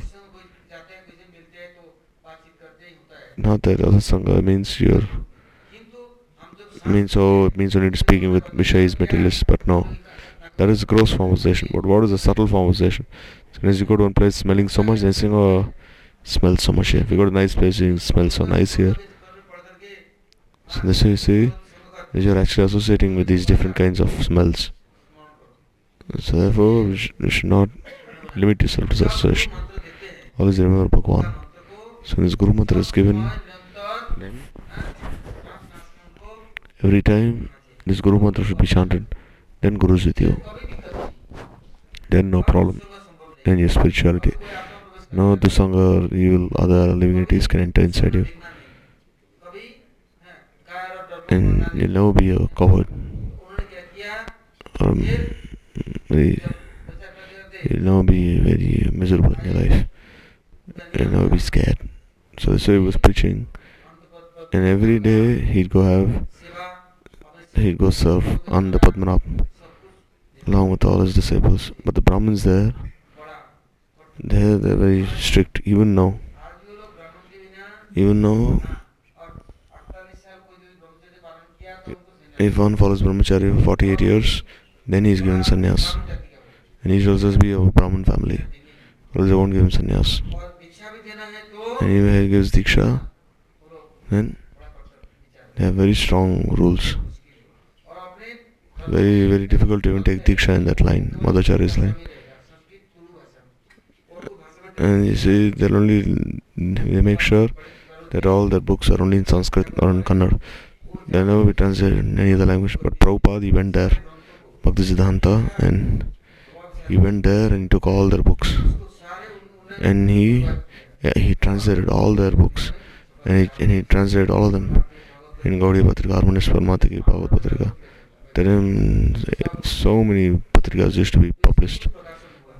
A: Not that other sangha means you're means oh it means only speaking with Vishayas materialists, but no. That is gross form of sensation. But what is the subtle form of sensation? So as you go to one place smelling so much, then saying, Oh smells so much here. If you go to a nice place you smell so nice here. So this you see that you're actually associating with these different kinds of smells. So therefore you sh- should not limit yourself to such association. Always remember Bhagwan. So this Guru Mantra is given. Every time this Guru Mantra should be chanted, then Guru is with you. Then no problem in your spirituality. No Dusanga or evil other divinities can enter inside you. And you'll never be uh, covered. Um, you'll never be very miserable in your life. You'll never be scared. So so he was preaching and every day he'd go have he'd go serve on the Padmanabh along with all his disciples. But the Brahmins there they're, they're very strict even now. Even now if one follows brahmacharya for 48 years, then he is given sannyas. And he should also be of a Brahmin family. Or they won't give him sannyas. Anyway, he gives diksha, then they have very strong rules. Very, very difficult to even take diksha in that line, Madhacharya's line. And you see, they'll only they make sure that all their books are only in Sanskrit or in Kannada. They never be translated in any other language. But Prabhupada, he went there, Bhakti Siddhanta, and he went there and he took all their books. And he yeah, he translated all their books. And he, and he translated all of them in Gaudiya Patrika, Harmonious Parmatiki, Bhagavad Patrika. Then so many patrikas used to be published.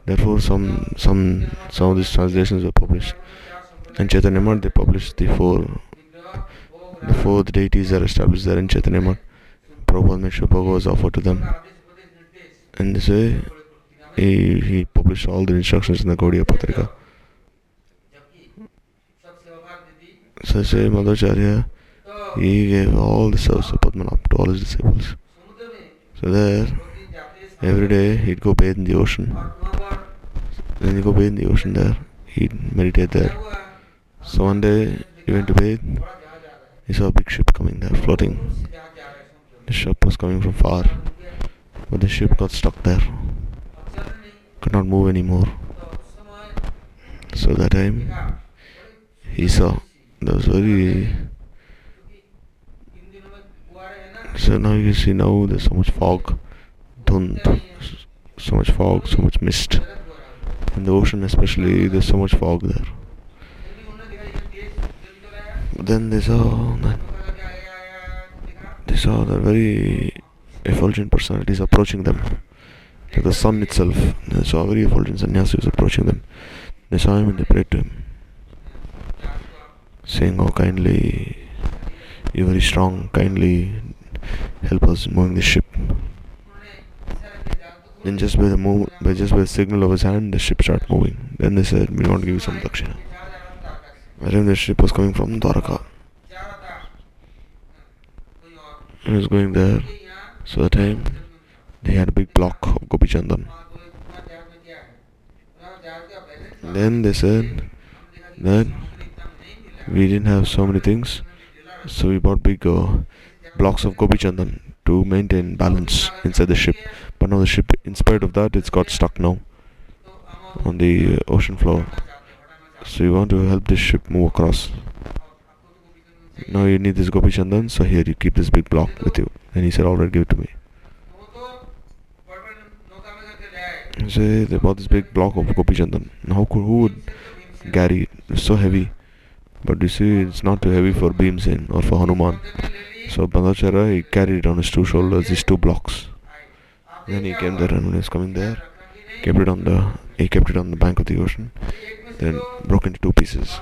A: Therefore, some some some of these translations were published. And Chaitanya they published the four the four deities are established there in Chaitanya. Prabhupada sure was offered to them. And this way, he, he published all the instructions in the Gaudiya Patrika. So say Madhvacharya, he gave all the service of Padmanabh to all his disciples. So there, every day he'd go bathe in the ocean. Then he'd go bathe in the ocean there. He'd meditate there. So one day he went to bathe. He saw a big ship coming there, floating. The ship was coming from far, but the ship got stuck there. Could not move anymore. So that time he saw there was very so now you see now there's so much fog dhund so much fog so much mist. In the ocean especially there's so much fog there. But then they saw that they saw the very effulgent personalities approaching them. Like the sun itself they saw a very effulgent sannyasi was approaching them. They saw him and they prayed to him saying oh kindly you're very strong kindly help us in moving the ship. Then just by the move by just by the signal of his hand the ship started moving. Then they said we want to give you some dakshina I think the ship was coming from Dwaraka it was going there. So that time they had a big block of Gopi Chandan then they said that we didn't have so many things so we bought big uh, blocks of Gopi Chandan to maintain balance inside the ship. But now the ship in spite of that it's got stuck now on the uh, ocean floor. So you want to help this ship move across. Now you need this Gopi Chandan so here you keep this big block with you. And he said alright give it to me. So they bought this big block of Gopi Chandan now how could, who would carry it? It's so heavy. But you see it's not too heavy for Bhimsen or for Hanuman so Madhvacharya he carried it on his two shoulders these two blocks. Then he came there and when he was coming there kept it on the he kept it on the bank of the ocean then broke into two pieces.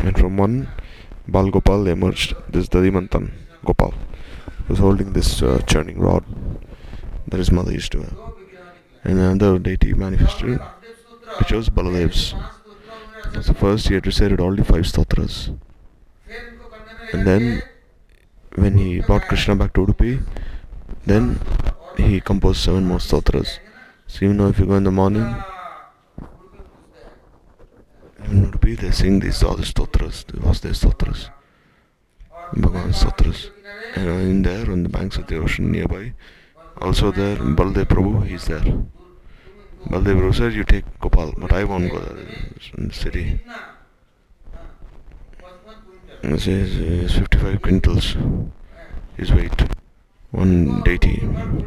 A: And from one Bal Gopal emerged this Dadimantan Gopal was holding this uh, churning rod that his mother used to have and another deity manifested which was Baladev's. So first he had recited all the five stotras. And then when he brought Krishna back to Udupi then he composed seven more stotras. So you know if you go in the morning in Udupi they sing these all the stotras the Vasudeva stotras Bhagavan stotras. And in there on the banks of the ocean nearby also there Baldev Prabhu he's there. Baldev said, you take Gopal, but I won't go there in the city. This is, uh, 55 quintals his weight. 180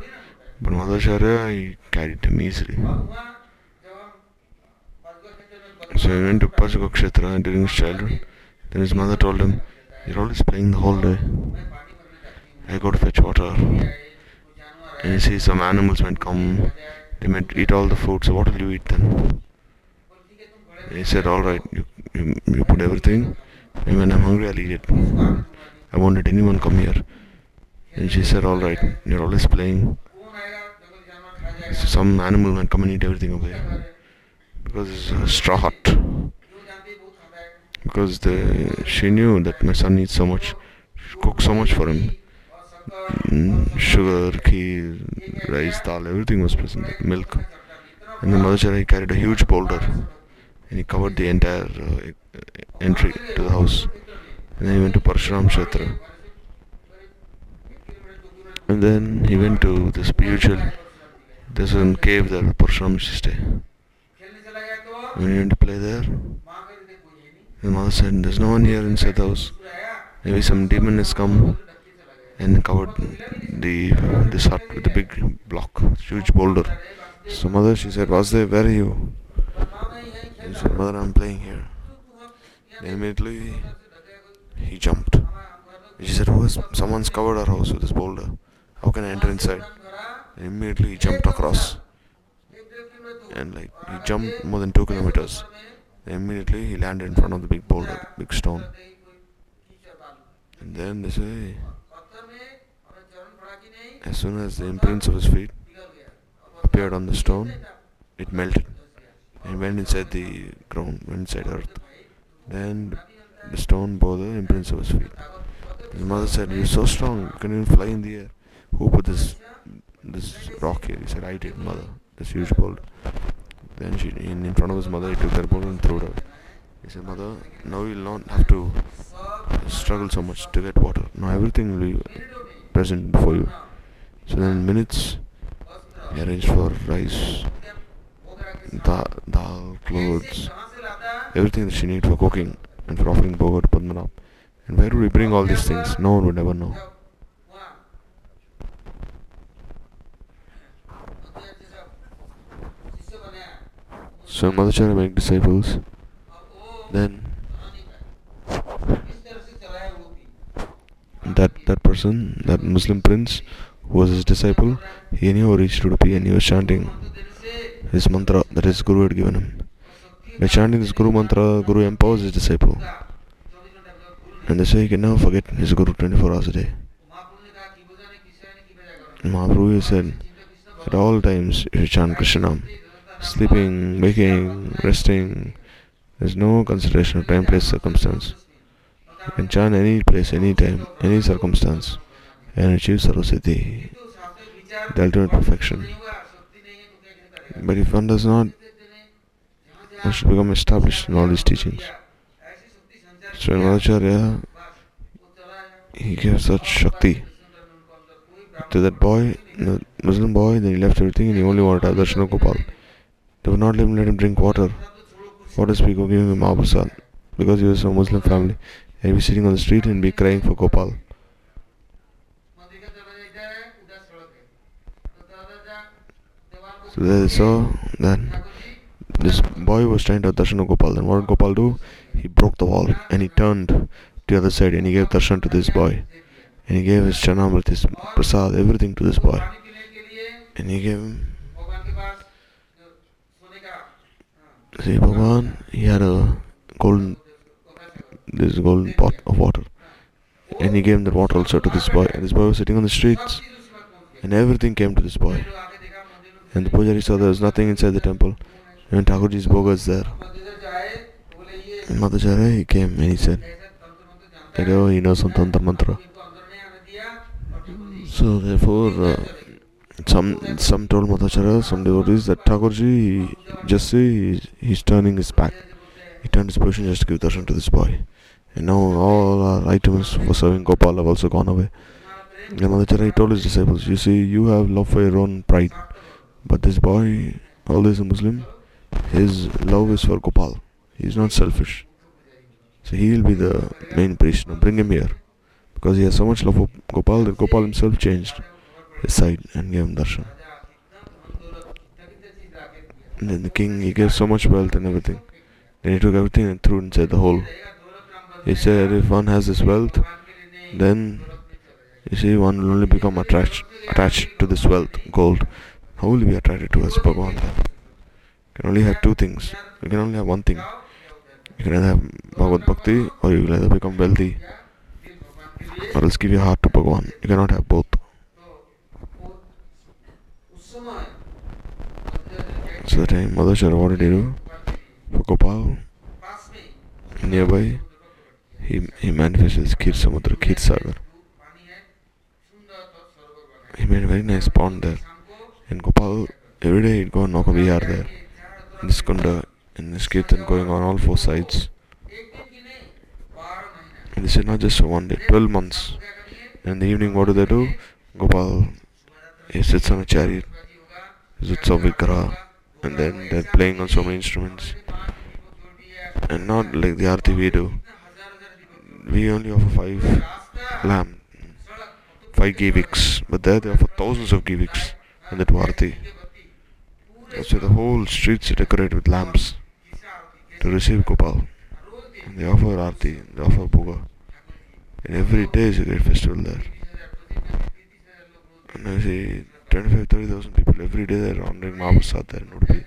A: but mother said, he carried him easily so he went to Pajaka Kshetra during his childhood. Then his mother told him you're always playing the whole day. I go to fetch water. And you see some animals might come. They might eat all the food. So what will you eat then? And he said alright you, you, you put everything. And when I'm hungry, I'll eat it. I won't let anyone come here. And she said, Alright, you're always playing. Some animal and come and eat everything
B: over here.
A: Because it's a straw hut. Because the, she knew that my son needs so much, she cooked so much for him. Mm, sugar, kheer, rice, dal, everything was present, milk. And the mother carried a huge boulder and he covered the entire uh, entry to the house. And then he went to Parshuram Kshetra. And then he went to the spiritual, there's one cave there, Parshuram used to stay. When he went to play there, the mother said, there's no one here inside the house. Maybe some demon has come and covered the this hut with a big block, huge boulder. So mother, she said, Vasudev, where are you?
B: There's
A: some mother I'm playing here. Then immediately he jumped. She said, Who is someone's covered our house with this boulder? How can I enter inside? And immediately he jumped across. And like he jumped more than two kilometers. Then immediately he landed in front of the big boulder, big stone. And then they say as soon as the imprints of his feet appeared on the stone, it melted and went inside the ground, went inside earth. Then the stone bore the imprints of his feet. His mother said, You're so strong, you can even fly in the air. Who put this this rock here? He said, I did, mother. This huge boulder. Then she in, in front of his mother he took that boulder and threw it out. He said, Mother, now you'll not have to struggle so much to get water. Now everything will be present before you. So then in minutes he arranged for rice, dal, clothes, everything that she needed for cooking and for offering bhoga to Padmanabh. And where do we bring all these things? No one would ever know. So when Madhvacharya make disciples, then that that person, that Muslim prince who was his disciple, he anyhow reached Udupi and he was chanting his mantra that his guru had given him. By chanting this guru mantra, guru empowers his disciple. And they say he can never forget his guru 24 hours a day. Mahaprabhu said, at all times you should chant Krishna Nam. Sleeping, waking, resting, there's no consideration of time, place, circumstance. You can chant any place, any time, any circumstance and achieve Sarvasiddhi, the ultimate perfection. But if one does not, one should become established in all these teachings. So in Madhvacharya, he gave such Shakti to that boy, the Muslim boy, then he left everything and he only wanted to have darshan of Gopal. They would not even let him drink water. We go giving him Mahaprasad? Because he was from a Muslim family. And he'd be sitting on the street and be crying for Gopal. So they saw that this boy was trying to darshan of Gopal. Then what did Gopal do? He broke the wall and he turned to the other side and he gave darshan to this boy. And he gave his chanamrit, his prasad, everything to this boy. And he gave him See, Bhagavan, he had a golden, this golden pot of water. And he gave that water also to this boy. And this boy was sitting on the streets. And everything came to this boy. And the pujari saw there was nothing inside the temple. And Thakurji's bhoga was there. And Madhvacharya, he came and he said, that, oh, he knows some tantra mantra. So therefore, uh, some some told Madhvacharya, some devotees that Thakurji, just see, he's, he's turning his back. He turned his position just to give darshan to this boy. And now all our items for serving Gopal have also gone away. And Madhvacharya told his disciples, you see, you have love for your own pride. But this boy, although he's a Muslim, his love is for Gopal. He's not selfish. So he'll be the main priest. Now bring him here. Because he has so much love for Gopal that Gopal himself changed his side and gave him darshan. And then the king, he gave so much wealth and everything. Then he took everything and threw inside the hole. He said if one has this wealth, then you see one will only become attached attached to this wealth, gold. How will you be attracted to us, Bhagavan? You can only have two things. You can only have one thing. You can either have Bhagavad Bhakti or you will either become wealthy or else give your heart to Bhagavan. You cannot have both. So the time did he do? For Gopal, nearby, he, he manifested his Kir Samudra, Kir Sagar. He made a very nice pond there. And Gopal, every day nauka vihar there. In this kunda, in this kirtan going on all four sides. And this is not just one day, 12 months. And in the evening, what do they do? Gopal, he sits on a chariot, his Utsav Vigraha, and then they're playing on so many instruments. And not like the Arti we do. We only offer five lamb, five giviks, but there they offer thousands of giviks and that Arti. So the whole streets are decorated with lamps to receive Gopal. And they offer Arti, they offer Bhoga. And every day is a great festival there. And I see 25 30,000 people every day they're honoring Mahaprasad there in Udupi.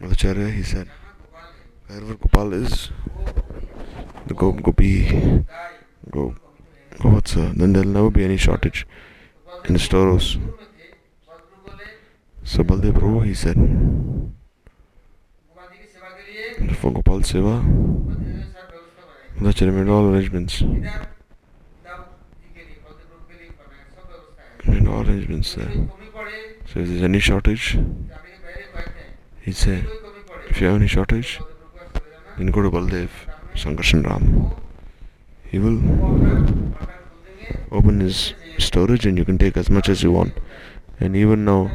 A: Madhvacharya, he said, wherever Gopal is, the Go Gopi, Go Govatsa, then there'll never be any shortage in the storehouse. So Baldev Prabhu, he said, for Gopal Seva, Madhvacharya made all arrangements. Made all arrangements there. So if there's any shortage, he said, if you have any shortage, then go to Baldev, Sankarshan Ram. He will open his storage and you can take as much as you want. And even now,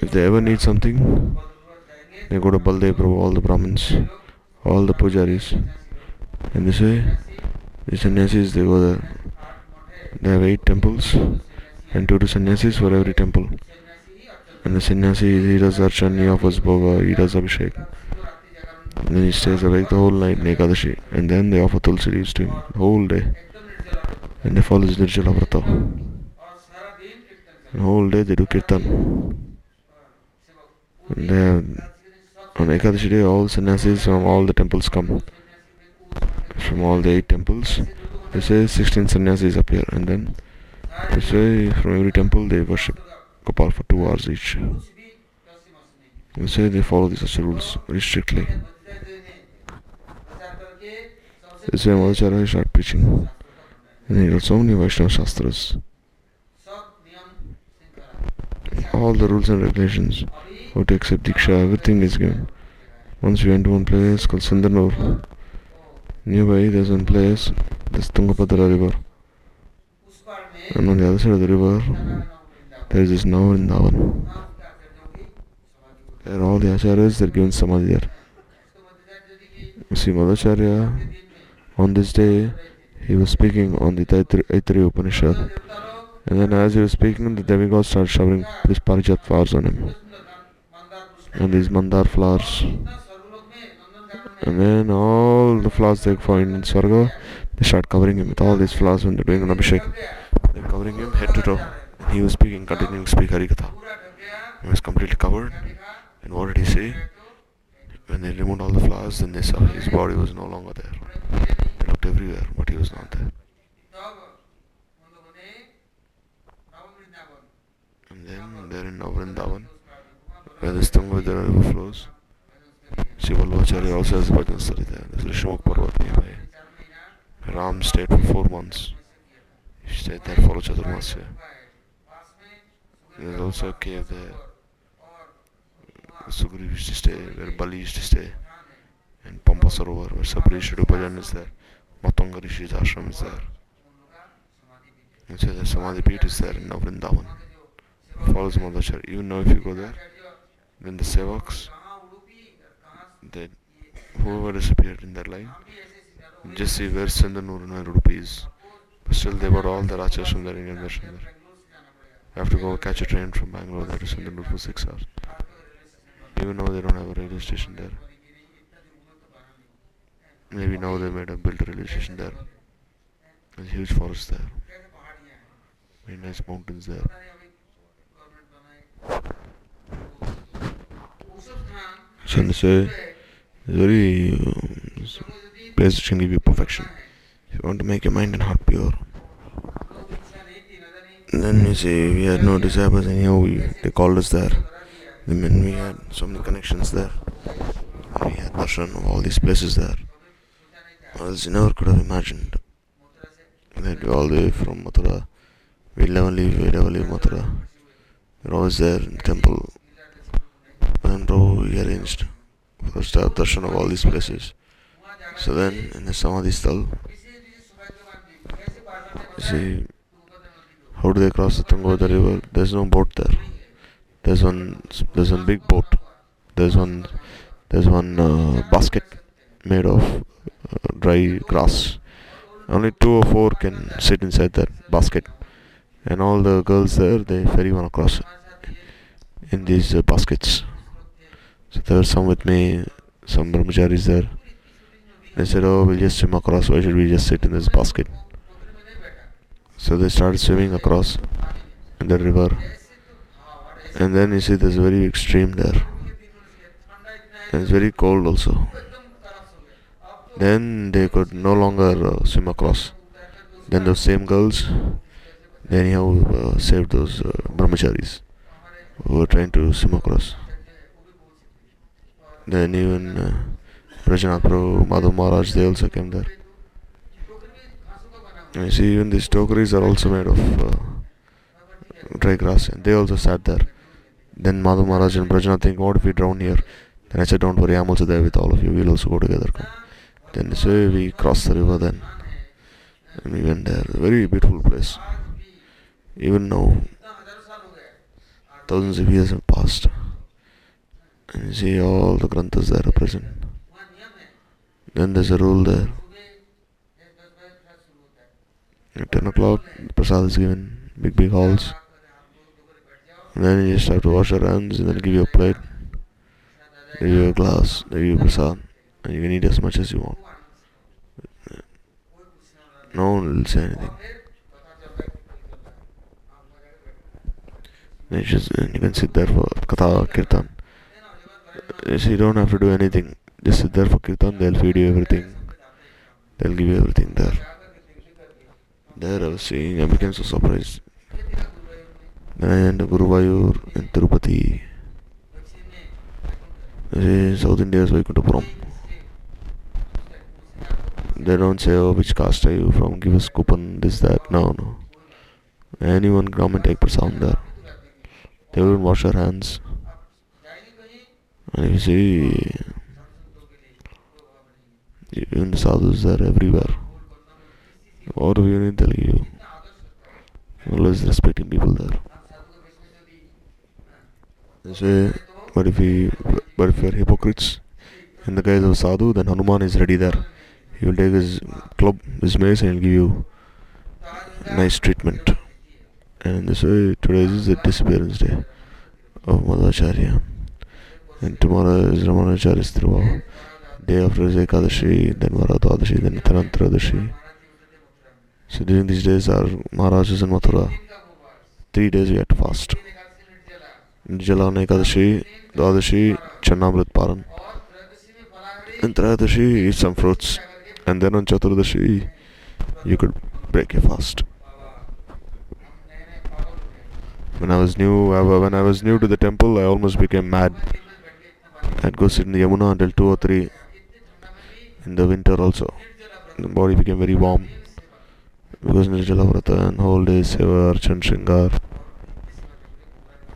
A: if they ever need something, they go to Baldev Prabhu, all the Brahmins, all the pujaris. And this way, the sannyasis, they go there. They have eight temples and two to sannyasis for every temple. And the sannyasi, he does darshan, he offers bhoga, he does abhishek. And then he stays awake the whole night in. And then they offer tulsi leaves to him whole day. And they follow his Nirjala Vrata. The whole day they do kirtan. They on Ekadashi day, all sannyasis from all the temples come. From all the eight temples. They say 16 sannyasis appear. And then they say from every temple they worship Gopal for two hours each. They say they follow these rules very strictly. This way Madhvacharya started preaching. And he wrote so many Vaishnava Shastras. All the rules and regulations, how to accept Diksha, everything is given. Once went to one place called Sundarnur. Nearby there's one place, there's Tungabhadra river. And on the other side of the river, there is this now Vrindavan. There are all the acharyas, they're given samadhi there. See Madhvacharya, on this day, he was speaking on the Aitri Upanishad. And then as he was speaking, the demigod started showering these parijat flowers on him. And these mandar flowers. And then all the flowers they find in Swarga, they start covering him with all these flowers when they're doing an abhishek. They're covering him head to toe. And he was speaking, continuing to speak Harikatha. He was completely covered. And what did he say? When they removed all the flowers, then they saw his body was no longer there. They looked everywhere, but he was not there. And then there in Navrindavan, where the Tungabhadra river flows, Brahmachari also has got Nasari there. There's a Shok Parvati by Ram stayed for four months. He stayed there for Chaturmasya. There's also a cave there. Sugriv used to stay, where Bali used to stay. And Pampa Sarovar, where Saparishi Dupajan is there. Matanga Rishi's ashram is there. And so the Samadhi Pit is there in Vrindavan. Follows Madhvacharya. Even now if you go there, then the Sevaks, they whoever disappeared in that line. Jesse, where's Sindhanur and rupees? But still, they bought all the Rajas from and Indian
B: version.
A: I have to go catch a train from Bangalore there to Sindhanur for 6 hours. Even now, they don't have a railway station there. Maybe now they made a built railway station there. There's huge forest there. Very nice mountains there. So, very uh, PlayStation give you perfection. If you want to make your mind and heart pure, then you say we had no disciples anyhow. We, they called us there. I we had so many connections there. We had darshan of all these places there. Or else you never could have imagined that all the way from Mathura. We never leave, we never leave Mathura. We're always there in the temple. And row we arranged us to darshan of all these places. So then in the Samadhi Sthal, you see how do they cross the Tungabhadra river? There's no boat there. There's one there's one big boat. There's one there's one uh, basket made of uh, dry grass. Only two or four can sit inside that basket, and all the girls there they ferry one across in these uh, baskets. So there were some with me, some brahmacharis there. They said, "Oh, we'll just swim across. Why should we just sit in this basket?" So they started swimming across the river, and then you see there's very extreme there, and it's very cold also. Then they could no longer uh, swim across. Then those same girls, they anyhow uh, saved those uh, brahmacharis who were trying to swim across. Then even uh, Brajanath Prabhu, Madhav Maharaj, they also came there. And you see, even these tokeries are also made of uh, dry grass, and they also sat there. Then Madhav Maharaj and Brajanath think, what if we drown here? Then I said, don't worry, I'm also there with all of you. We'll also go together. Come. Then this way we crossed the river then. And we went there. Very beautiful place. Even now, thousands of years have passed. And see all the granthas there are present. Then there's a rule there. At 10 o'clock, prasad is given, big, big halls. And then you just have to wash your hands and then give you a plate, give you a glass, give you prasad. And you can eat as much as you want. No one will say anything. And you, just, you can sit there for katha, kirtan. Uh, you you don't have to do anything. Just sit there for kirtan, they'll feed you everything. They'll give you everything there. There I was seeing, I became so surprised. Then I went to Guruvayur and Tirupati. South India is Vaikunthapuram. They don't say, oh, which caste are you from? Give us coupon, this, that. No, no. Anyone come and take prasad there. They wouldn't wash their hands. And you see, even sadhus are everywhere. What do you need telling you? Always respecting people there. They say, but if we, but if we are hypocrites in the guise of sadhu, then Hanuman is ready there. He will take his club, his mace, and he'll give you nice treatment. And this way, today is the disappearance day of Madhvacharya. And tomorrow is Ramanacharya's Thiruvav. Day after is Ekadashi, then Varadwadashi, then Tanantradashi. So during these days, our Maharajas in Mathura, three days we had to fast. Nirjala on Ekadashi, Dwadashi, Channamrit Paran. And Trayadashi, eat some fruits. And then on Chaturdashi, you could break your fast. When I was new, when I was new to the temple, I almost became mad. I'd go sit in the Yamuna until two or three. In the winter also, the body became very warm because Nirjala Vrata and whole day Seva, Archan, Shringar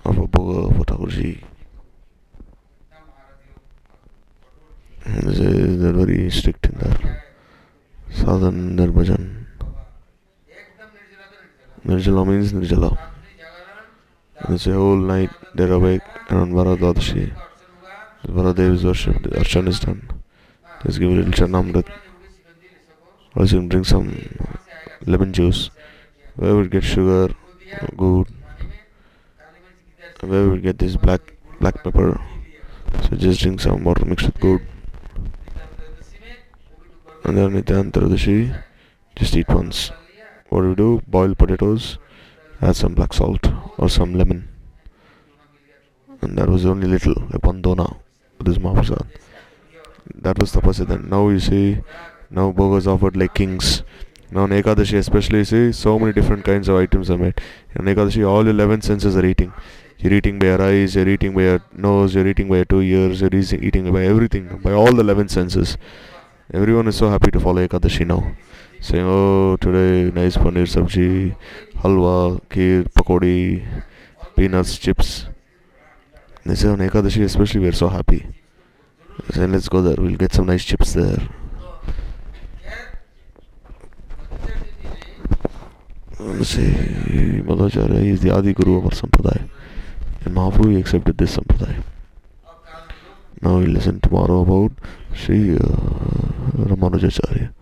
A: of a Bhoga for Thakurji. And they- They're very strict in there. Sadhan, Nirbhajan. Nirjala means Nirjala. And it's a whole night they're awake on Varadadashi, Varadev is worshipped, the is done. Let's give a little Charnamrit. Also, you can drink some lemon juice. Where would get sugar, good. Where would get this black black pepper? So just drink some water mixed with good. And then at the Antardasi, just eat once. What do we do? Boil potatoes, add some black salt or some lemon. And that was only little, like one. This Mahaprasad. That was tapasya then. Now you see, now burgers offered like kings. Now on especially you see so many different kinds of items are made. On Ekadashi all 11 senses are eating. You're eating by your eyes, you're eating by your nose, you're eating by your two ears, you're eating eating by everything, by all the 11 senses. Everyone is so happy to follow Ekadashi now. Saying, oh, today nice paneer sabji, halwa, kheer, pakodi, peanuts, chips. On Ekadashi especially we're so happy. Say, let's go there, we'll get some nice chips there. Say, Madhvacharya is the Adi Guru of our Sampradaya. And Mahaprabhu accepted this Sampradaya. Now we listen tomorrow about Sri uh, Ramanujacharya.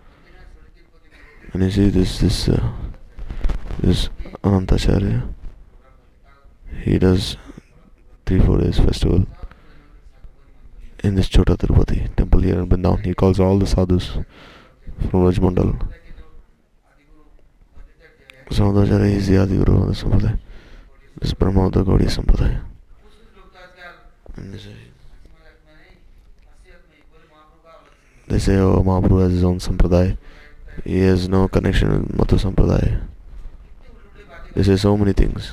A: And you see this this uh, this Anantacharya. He does three four days festival in this Chota Tirupati temple here in Vrindavan. He calls all the sadhus from Rajmandal. Samadacharya is the Adi Guru of the Sampradaya. This is Brahma of Gaudiya Sampradaya. They say, oh, Mahaprabhu has his own Sampradaya. He has no connection with Madhu Sampradaya. They say so many things.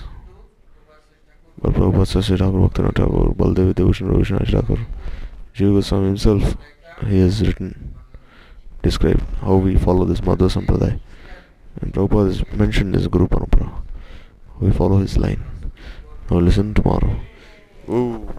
A: Shri Thakur Bhaktanath Thakur Baldev Devbhushan Ravishnath Thakur Shiv Goswami himself he is written describe how we follow this Madhu sampradaya Prabhupada is mention this guru parampara we follow his line Now listen tomorrow. Ooh.